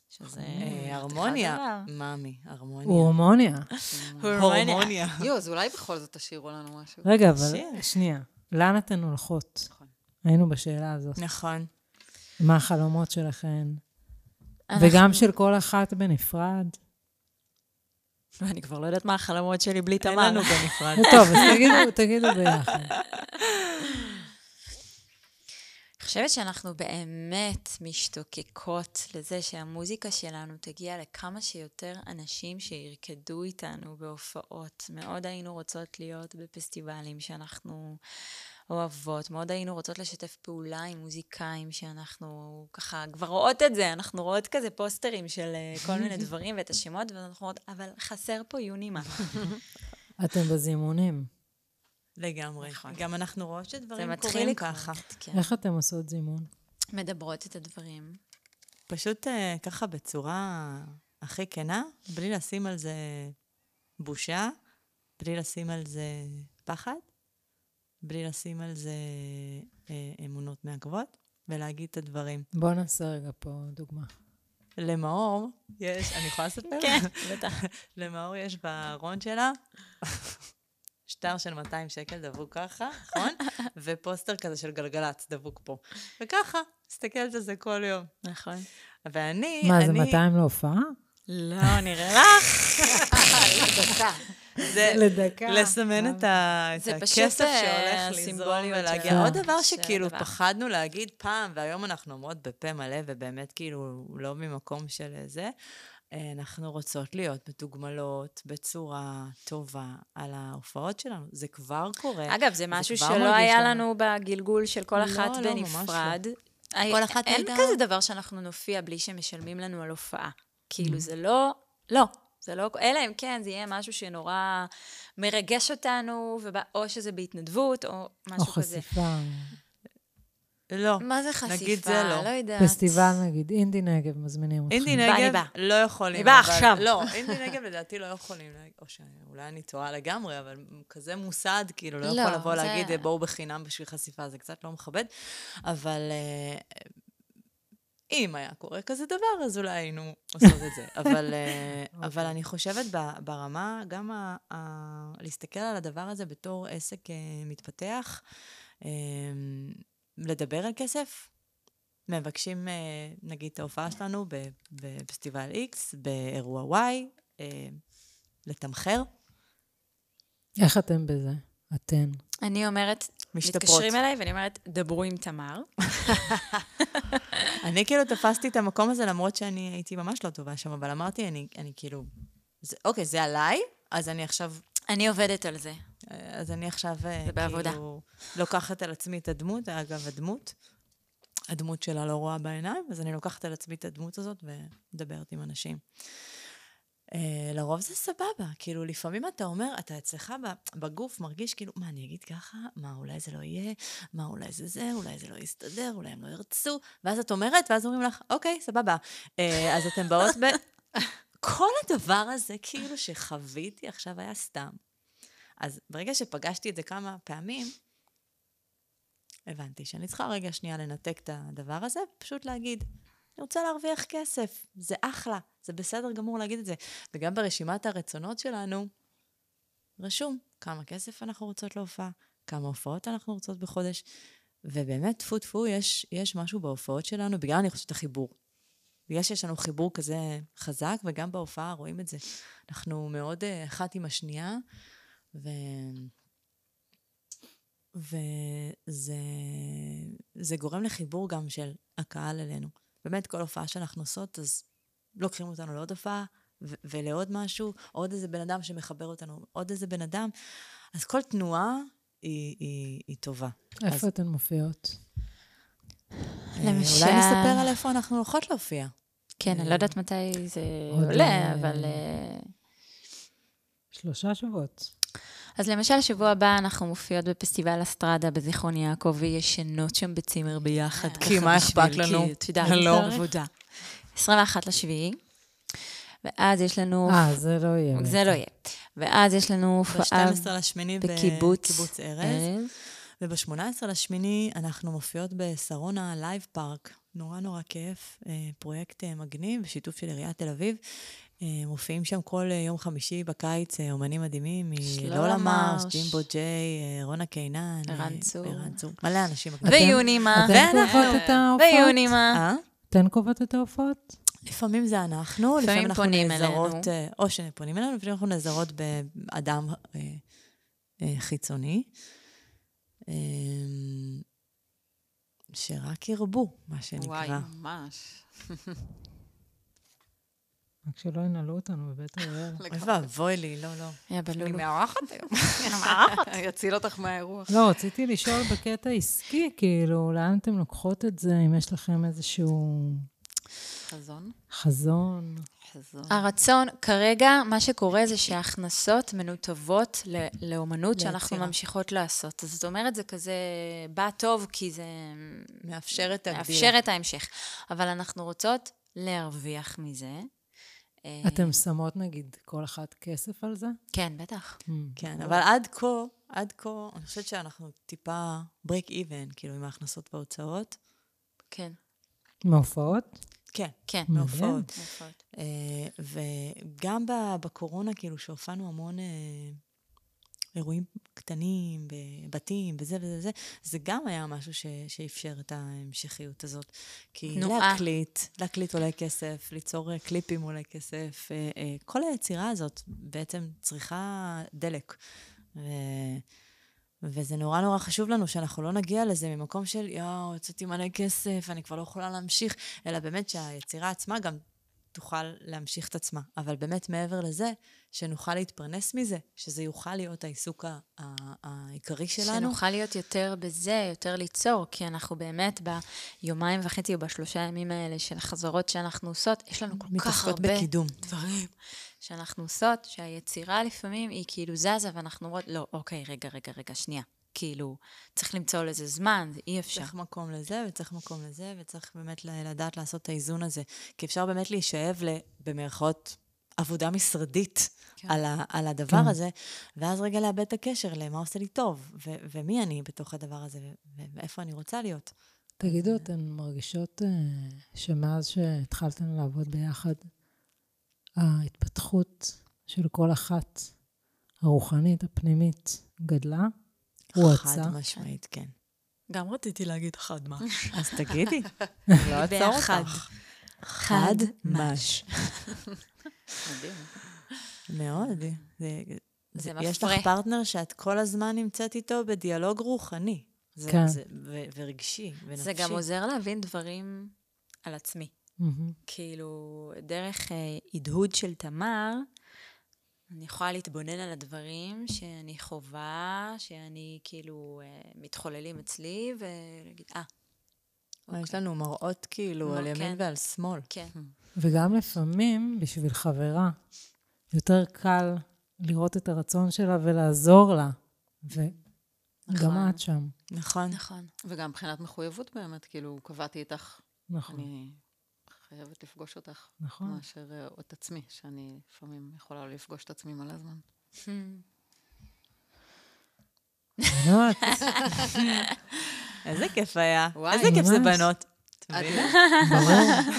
שזה... אה, הרמוניה. מאמי, הרמוניה. הורמוניה. הורמוניה. יו, אז אולי בכל זאת תשאירו לנו משהו. רגע, אבל. שנייה. לאן אתן הולכות? נכון. היינו בשאלה הזאת. נכון. מה החלומות שלכן? אנחנו- וגם של כל אחת בנפרד. אני כבר לא יודעת מה החלומות שלי בלי אין תמר. לנו בנפרד. *laughs* טוב, אז תגידו- תגידו ביחד. אני חושבת שאנחנו באמת משתוקקות לזה שהמוזיקה שלנו תגיע לכמה שיותר אנשים שירקדו איתנו בהופעות. מאוד היינו רוצות להיות בפסטיבלים שאנחנו אוהבות, מאוד היינו רוצות לשתף פעולה עם מוזיקאים שאנחנו ככה כבר רואות את זה, אנחנו רואות כזה פוסטרים של אה, כל מיני *laughs* דברים ואת השמות, ואנחנו אומרות, אבל חסר פה יונימה. *laughs* אתם בזימונים. לגמרי. גם אנחנו רואות שדברים קורים. ככה. כן. איך אתם עושות זימון? מדברות את הדברים. פשוט אה, ככה בצורה הכי כנה, בלי לשים על זה בושה, בלי לשים על זה פחד, בלי לשים על זה אה, אמונות מעכבות, ולהגיד את הדברים. בואו נעשה רגע פה דוגמה. למאור יש, אני יכולה לספר? *laughs* כן, בטח. *laughs* למאור יש בארון שלה שטר של 200 שקל דבוק ככה, נכון? *laughs* ופוסטר כזה של גלגלצ דבוק פה. וככה, מסתכלת על זה כל יום. נכון. ואני, מה, זה אני... 200 להופעה? לא, נראה לך. זה *laughs* לדקה. לסמן את, ה... את זה פשוט, הכסף אה, שהולך לזרום ולהגיע. עוד דבר שכאילו. פחדנו להגיד פעם, והיום אנחנו אומרות בפה מלא, ובאמת כאילו לא ממקום של זה, אה, אנחנו רוצות להיות מתוגמלות בצורה טובה על ההופעות שלנו. זה כבר קורה. אגב, זה משהו כבר שלא היה לנו. בגלגול של כל לא, אחת לא, ממש בנפרד. כל אחת אין הייתה- כזה דבר שאנחנו נופיע בלי שמשלמים לנו על הופעה. כאילו, זה לא... לא. זה לא... אלא אם כן, זה יהיה משהו שנורא מרגש אותנו, ובא- או שזה בהתנדבות, או או משהו כזה. חשיפה. לא. מה זה חשיפה? נגיד זה לא. לא יודעת. פסטיבל נגיד, אינדי נגב, מזמינים אתכם. אינדי נגב. לא יכולים. אני באה עכשיו. לא, אינדי נגב לדעתי לא יכולים, או שאולי אני טועה לגמרי, אבל כזה מוסד, כאילו, לא לא, יכול לבוא זה- להגיד, בואו בחינם בשביל חשיפה, זה קצת לא מכבד, אבל אה, אם היה קורה כזה דבר, אז אולי היינו עושות את זה. אבל, אה, *laughs* אבל אני חושבת ברמה, גם ה- ה- להסתכל על הדבר הזה בתור עסק אה, מתפתח, אה, לדבר על כסף, מבקשים, נגיד, את ההופעה שלנו בפסטיבל X, באירוע Y, לתמחר, איך אתם בזה? אתן. אני אומרת, משתפרות. מתקשרים אליי ואני אומרת, דברו עם תמר. *laughs* אני כאילו תפסתי את המקום הזה למרות שאני הייתי ממש לא טובה שם, אבל אמרתי, אני, אני כאילו, זה, אוקיי, זה עליי, אז אני עכשיו, אני עובדת על זה. אז אני עכשיו, אה, זה בעבודה. כאילו, לוקחת על עצמי את הדמות, אגב, הדמות, הדמות שלה לא רואה בעיניים, אז אני לוקחת על עצמי את הדמות הזאת ומדברת עם אנשים. אה, לרוב זה סבבה. כאילו, לפעמים אתה אומר, אתה אצלך בגוף מרגיש כאילו, מה, אני אגיד ככה? מה, אולי זה לא יהיה? מה, אולי זה זה? אולי זה לא יסתדר? אולי הם לא ירצו? ואז את אומרת, ואז אומרים לך, אוקיי, סבבה. אה, אז אתן באות ב... *laughs* כל הדבר הזה, כאילו שחוויתי עכשיו היה סתם. אז ברגע שפגשתי את זה כמה פעמים, הבנתי שאני צריכה רגע שנייה לנתק את הדבר הזה, פשוט להגיד, אני רוצה להרוויח כסף, זה אחלה, זה בסדר גמור להגיד את זה. וגם ברשימת הרצונות שלנו, רשום כמה כסף אנחנו רוצות להופעה, כמה הופעות אנחנו רוצות בחודש, ובאמת, טפו טפו, יש, יש משהו בהופעות שלנו, בגלל אני חושבת החיבור. בגלל שיש לנו חיבור כזה חזק, וגם בהופעה רואים את זה. אנחנו מאוד uh, אחת עם השנייה, ו... וזה זה גורם לחיבור גם של הקהל אלינו. באמת, כל הופעה שאנחנו עושות, אז לוקחים אותנו לעוד הופעה ו- ולעוד משהו, עוד איזה בן אדם שמחבר אותנו, עוד איזה בן אדם. אז כל תנועה היא, היא, היא טובה. איפה אז, אתן מופיעות? אה, למשל- אולי נספר על איפה אנחנו הולכות להופיע. כן, אני לא יודעת מתי זה עולה, אה, אבל... אה, שלושה שבועות. אז למשל, שבוע הבא אנחנו מופיעות בפסטיבל אסטרדה בזיכרון יעקב, וישנות שם בצימר ביחד. אה, כי מה אכפת לנו? כי, את יודעת, לא. עבודה. 21 לשביעי, ואז יש לנו... אה, זה לא יהיה. זה לא יהיה. ואז יש לנו הופעה ב-12 לשמיני בקיבוץ ארז. ארז. וב-18 לשמיני אנחנו מופיעות בשרונה לייב פארק. נורא נורא כיף, אה, פרויקט אה, מגניב, בשיתוף של עיריית תל אביב. אה, מופיעים שם כל אה, יום חמישי בקיץ אה, אומנים מדהימים, מלולה מרש. ג'ימבו ג'יי, רונה קינן. אה, ערן צור. ערן צור. מלא אנשים. ויונימה. אתן קובעות את ההופעות? ויונימה. אתן קובעות את ההופעות? לפעמים זה אנחנו, לפעמים אנחנו פונים נעזרות, אלינו. או שפונים אלינו, לפעמים אנחנו נעזרות באדם חיצוני. אה, שרק ירבו, מה שנקרא. וואי, ממש. *laughs* רק שלא ינעלו אותנו בבית אריאל. *laughs* אוי ואבוי לי, לא, לא. יא אני. מארחת היום. *laughs* *laughs* יציל אותך מהאירוח. לא, רציתי לשאול בקטע עסקי, כאילו, לאן אתם לוקחות את זה, אם יש לכם איזשהו חזון. חזון? חזון. הרצון, כרגע, מה שקורה זה שההכנסות מנותבות ל- לאומנות שאנחנו. ממשיכות לעשות. אז זאת אומרת, זה כזה בא טוב, כי זה מאפשר את הגדילה. מאפשר את ההמשך. אבל אנחנו רוצות להרוויח מזה. אה, אתם שמות, נגיד, כל אחת כסף על זה? כן, בטח. כן, אבל עד כה, עד כה, אני חושבת שאנחנו טיפה break even, כאילו, עם ההכנסות וההוצאות. כן, מהופעות? כן, כן. מהופעות. הופעות. אה, וגם ב- בקורונה, כאילו, שהופענו המון אה, אירועים קטנים, בבתים, וזה וזה וזה, זה גם היה משהו ש- שאפשר את ההמשכיות הזאת. כי תנועה. להקליט, להקליט עולה כסף, ליצור אה, קליפים עולה כסף, אה, אה, כל היצירה הזאת בעצם צריכה דלק. ו... וזה נורא נורא חשוב לנו שאנחנו לא נגיע לזה ממקום של יואו, יצאתי מלא כסף, אני כבר לא יכולה להמשיך, אלא באמת שהיצירה עצמה גם תוכל להמשיך את עצמה. אבל באמת מעבר לזה, שנוכל להתפרנס מזה, שזה יוכל להיות העיסוק העיקרי שלנו. שנוכל להיות יותר בזה, יותר ליצור, כי אנחנו באמת ביומיים וחצי או בשלושה ימים האלה של החזרות שאנחנו עושות, יש לנו כל כך מתעסקות הרבה בקידום. דברים שאנחנו עושות, שהיצירה לפעמים היא כאילו זזה, ואנחנו אומרות, לא, אוקיי, רגע, רגע, רגע, שנייה. כאילו, צריך למצוא לזה זמן, אי אפשר. צריך מקום לזה, וצריך מקום לזה, וצריך באמת לדעת לעשות את האיזון הזה. כי אפשר באמת להישאב, ל- במרכאות, עבודה משרדית כן. על, ה- על הדבר כן. הזה, ואז רגע לאבד את הקשר למה עושה לי טוב, ו- ומי אני בתוך הדבר הזה, ו- ואיפה אני רוצה להיות. תגידו, אתן מרגישות אה, שמאז שהתחלתן לעבוד ביחד, ההתפתחות של כל אחת, הרוחנית, הפנימית, גדלה? הואצה? חד משמעית, כן. גם רציתי להגיד חד מה. *laughs* אז תגידי, *laughs* לא אעצור. אותך. חד מש. מדהים. מאוד. זה, זה יש מפרה. לך פרטנר שאת כל הזמן נמצאת איתו בדיאלוג רוחני. זה, כן. זה, ו, ורגשי, ונפשי. זה גם עוזר להבין דברים על עצמי. כאילו, דרך אה, הדהוד של תמר, אני יכולה להתבונן על הדברים שאני חווה, שאני כאילו אה, מתחוללים אצלי, ולהגיד, אה, אבל יש לנו מראות כאילו מר- על ימין כן. ועל שמאל. כן. וגם לפעמים, בשביל חברה, יותר קל לראות את הרצון שלה ולעזור לה. וגם נכון. את שם. נכון. נכון. וגם מבחינת מחויבות באמת, כאילו, קבעתי איתך, נכון, אני חייבת לפגוש אותך, נכון. מאשר אה, את עצמי, שאני לפעמים יכולה לא לפגוש את עצמי מלא זמן. בנות, *laughs* איזה כיף היה. וואי, איזה כיף זה. בנות. *laughs*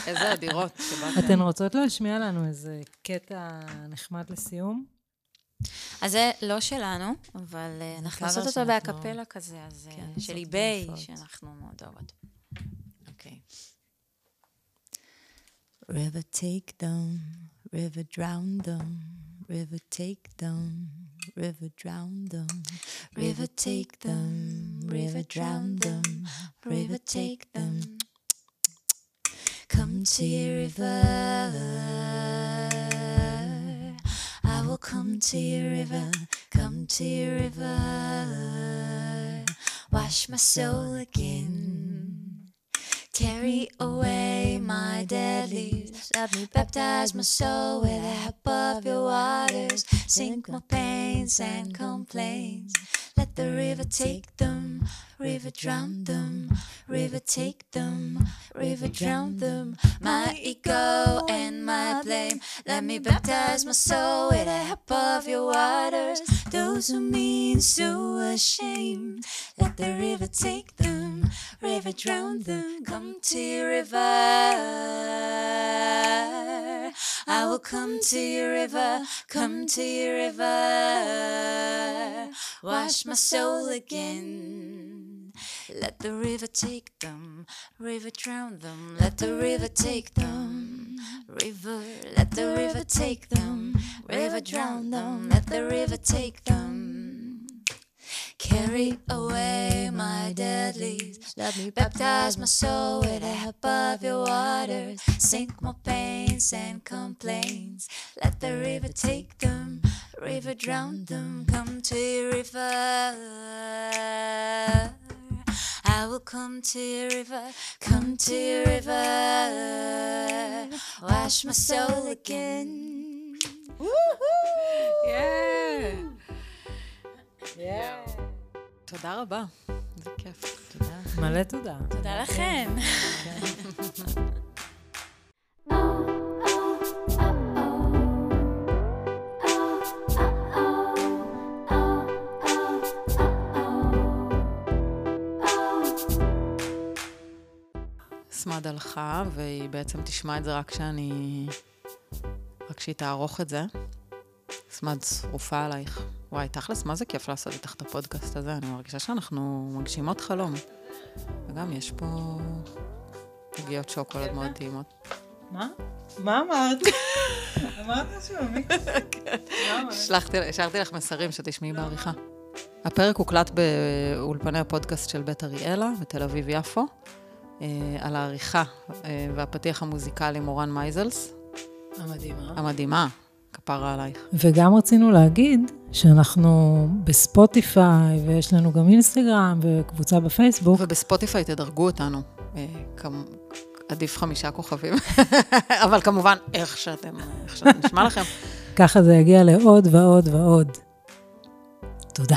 איזה אדירות שבאתן. אתן רוצות להשמיע לנו איזה קטע נחמד לסיום? אז זה לא שלנו, אבל אה, אנחנו עושות אותו באקפלה כזה, אז אה, כן, של זאת איביי. שאנחנו מאוד אוהבות. Okay. River take them, river drown them, river take them, river drown them, river take them, river drown them, river take them. Come to your river, I will come to your river, come to your river, wash my soul again. Carry away dead leaves. Let me baptize my soul with the help of your waters. Sink my pains and complaints. Let the river take them, river drown them, river take them, river drown them. My ego and my blame. Let me baptize my soul with the help of your waters. Those who mean so ashamed. Let the river take them, river drown them. Come to your river. I will come to your river, come to your river. Wash my soul again. Let the river take them, river drown them. Let the river take them, river. Let the river take them, river drown them. Let the river take them. Carry away my dead leaves. Let me baptize my soul with the help of your waters. Sink my pains and complaints. Let the river take them, river drown them. Come to your river. I will come to your river, come to your river. Wash my soul again. תודה רבה, זה כיף. מלא תודה. תודה לכם. סמד הלכה, והיא בעצם תשמע את זה רק כשאני... רק שהיא תערוך את זה. סמד שרופה עלייך. וואי, תכלס, מה זה כיף לעשות איתך את הפודקאסט הזה? אני מרגישה שאנחנו מגשימות חלום. וגם יש פה עוגיות שוקולד מאוד טעימות. מה? מה אמרת? אמרת משהו במיקרופון. *laughs* שלחתי, השארתי לך מסרים שתשמעי בעריכה. הפרק הוקלט באולפני הפודקאסט של בית אריאלה בתל אביב-יפו, אה, על העריכה אה, והפתיח המוזיקלי מורן מייזלס, המדהימה. המדהימה, כפרה עלייך. וגם רצינו להגיד שאנחנו בספוטיפיי, ויש לנו גם אינסטגרם וקבוצה בפייסבוק. ובספוטיפיי תדרגו אותנו. אה, כמ... עדיף חמישה כוכבים, *laughs* אבל כמובן, איך שאתם, איך שנשמע לכם. ככה זה יגיע לעוד ועוד ועוד. תודה.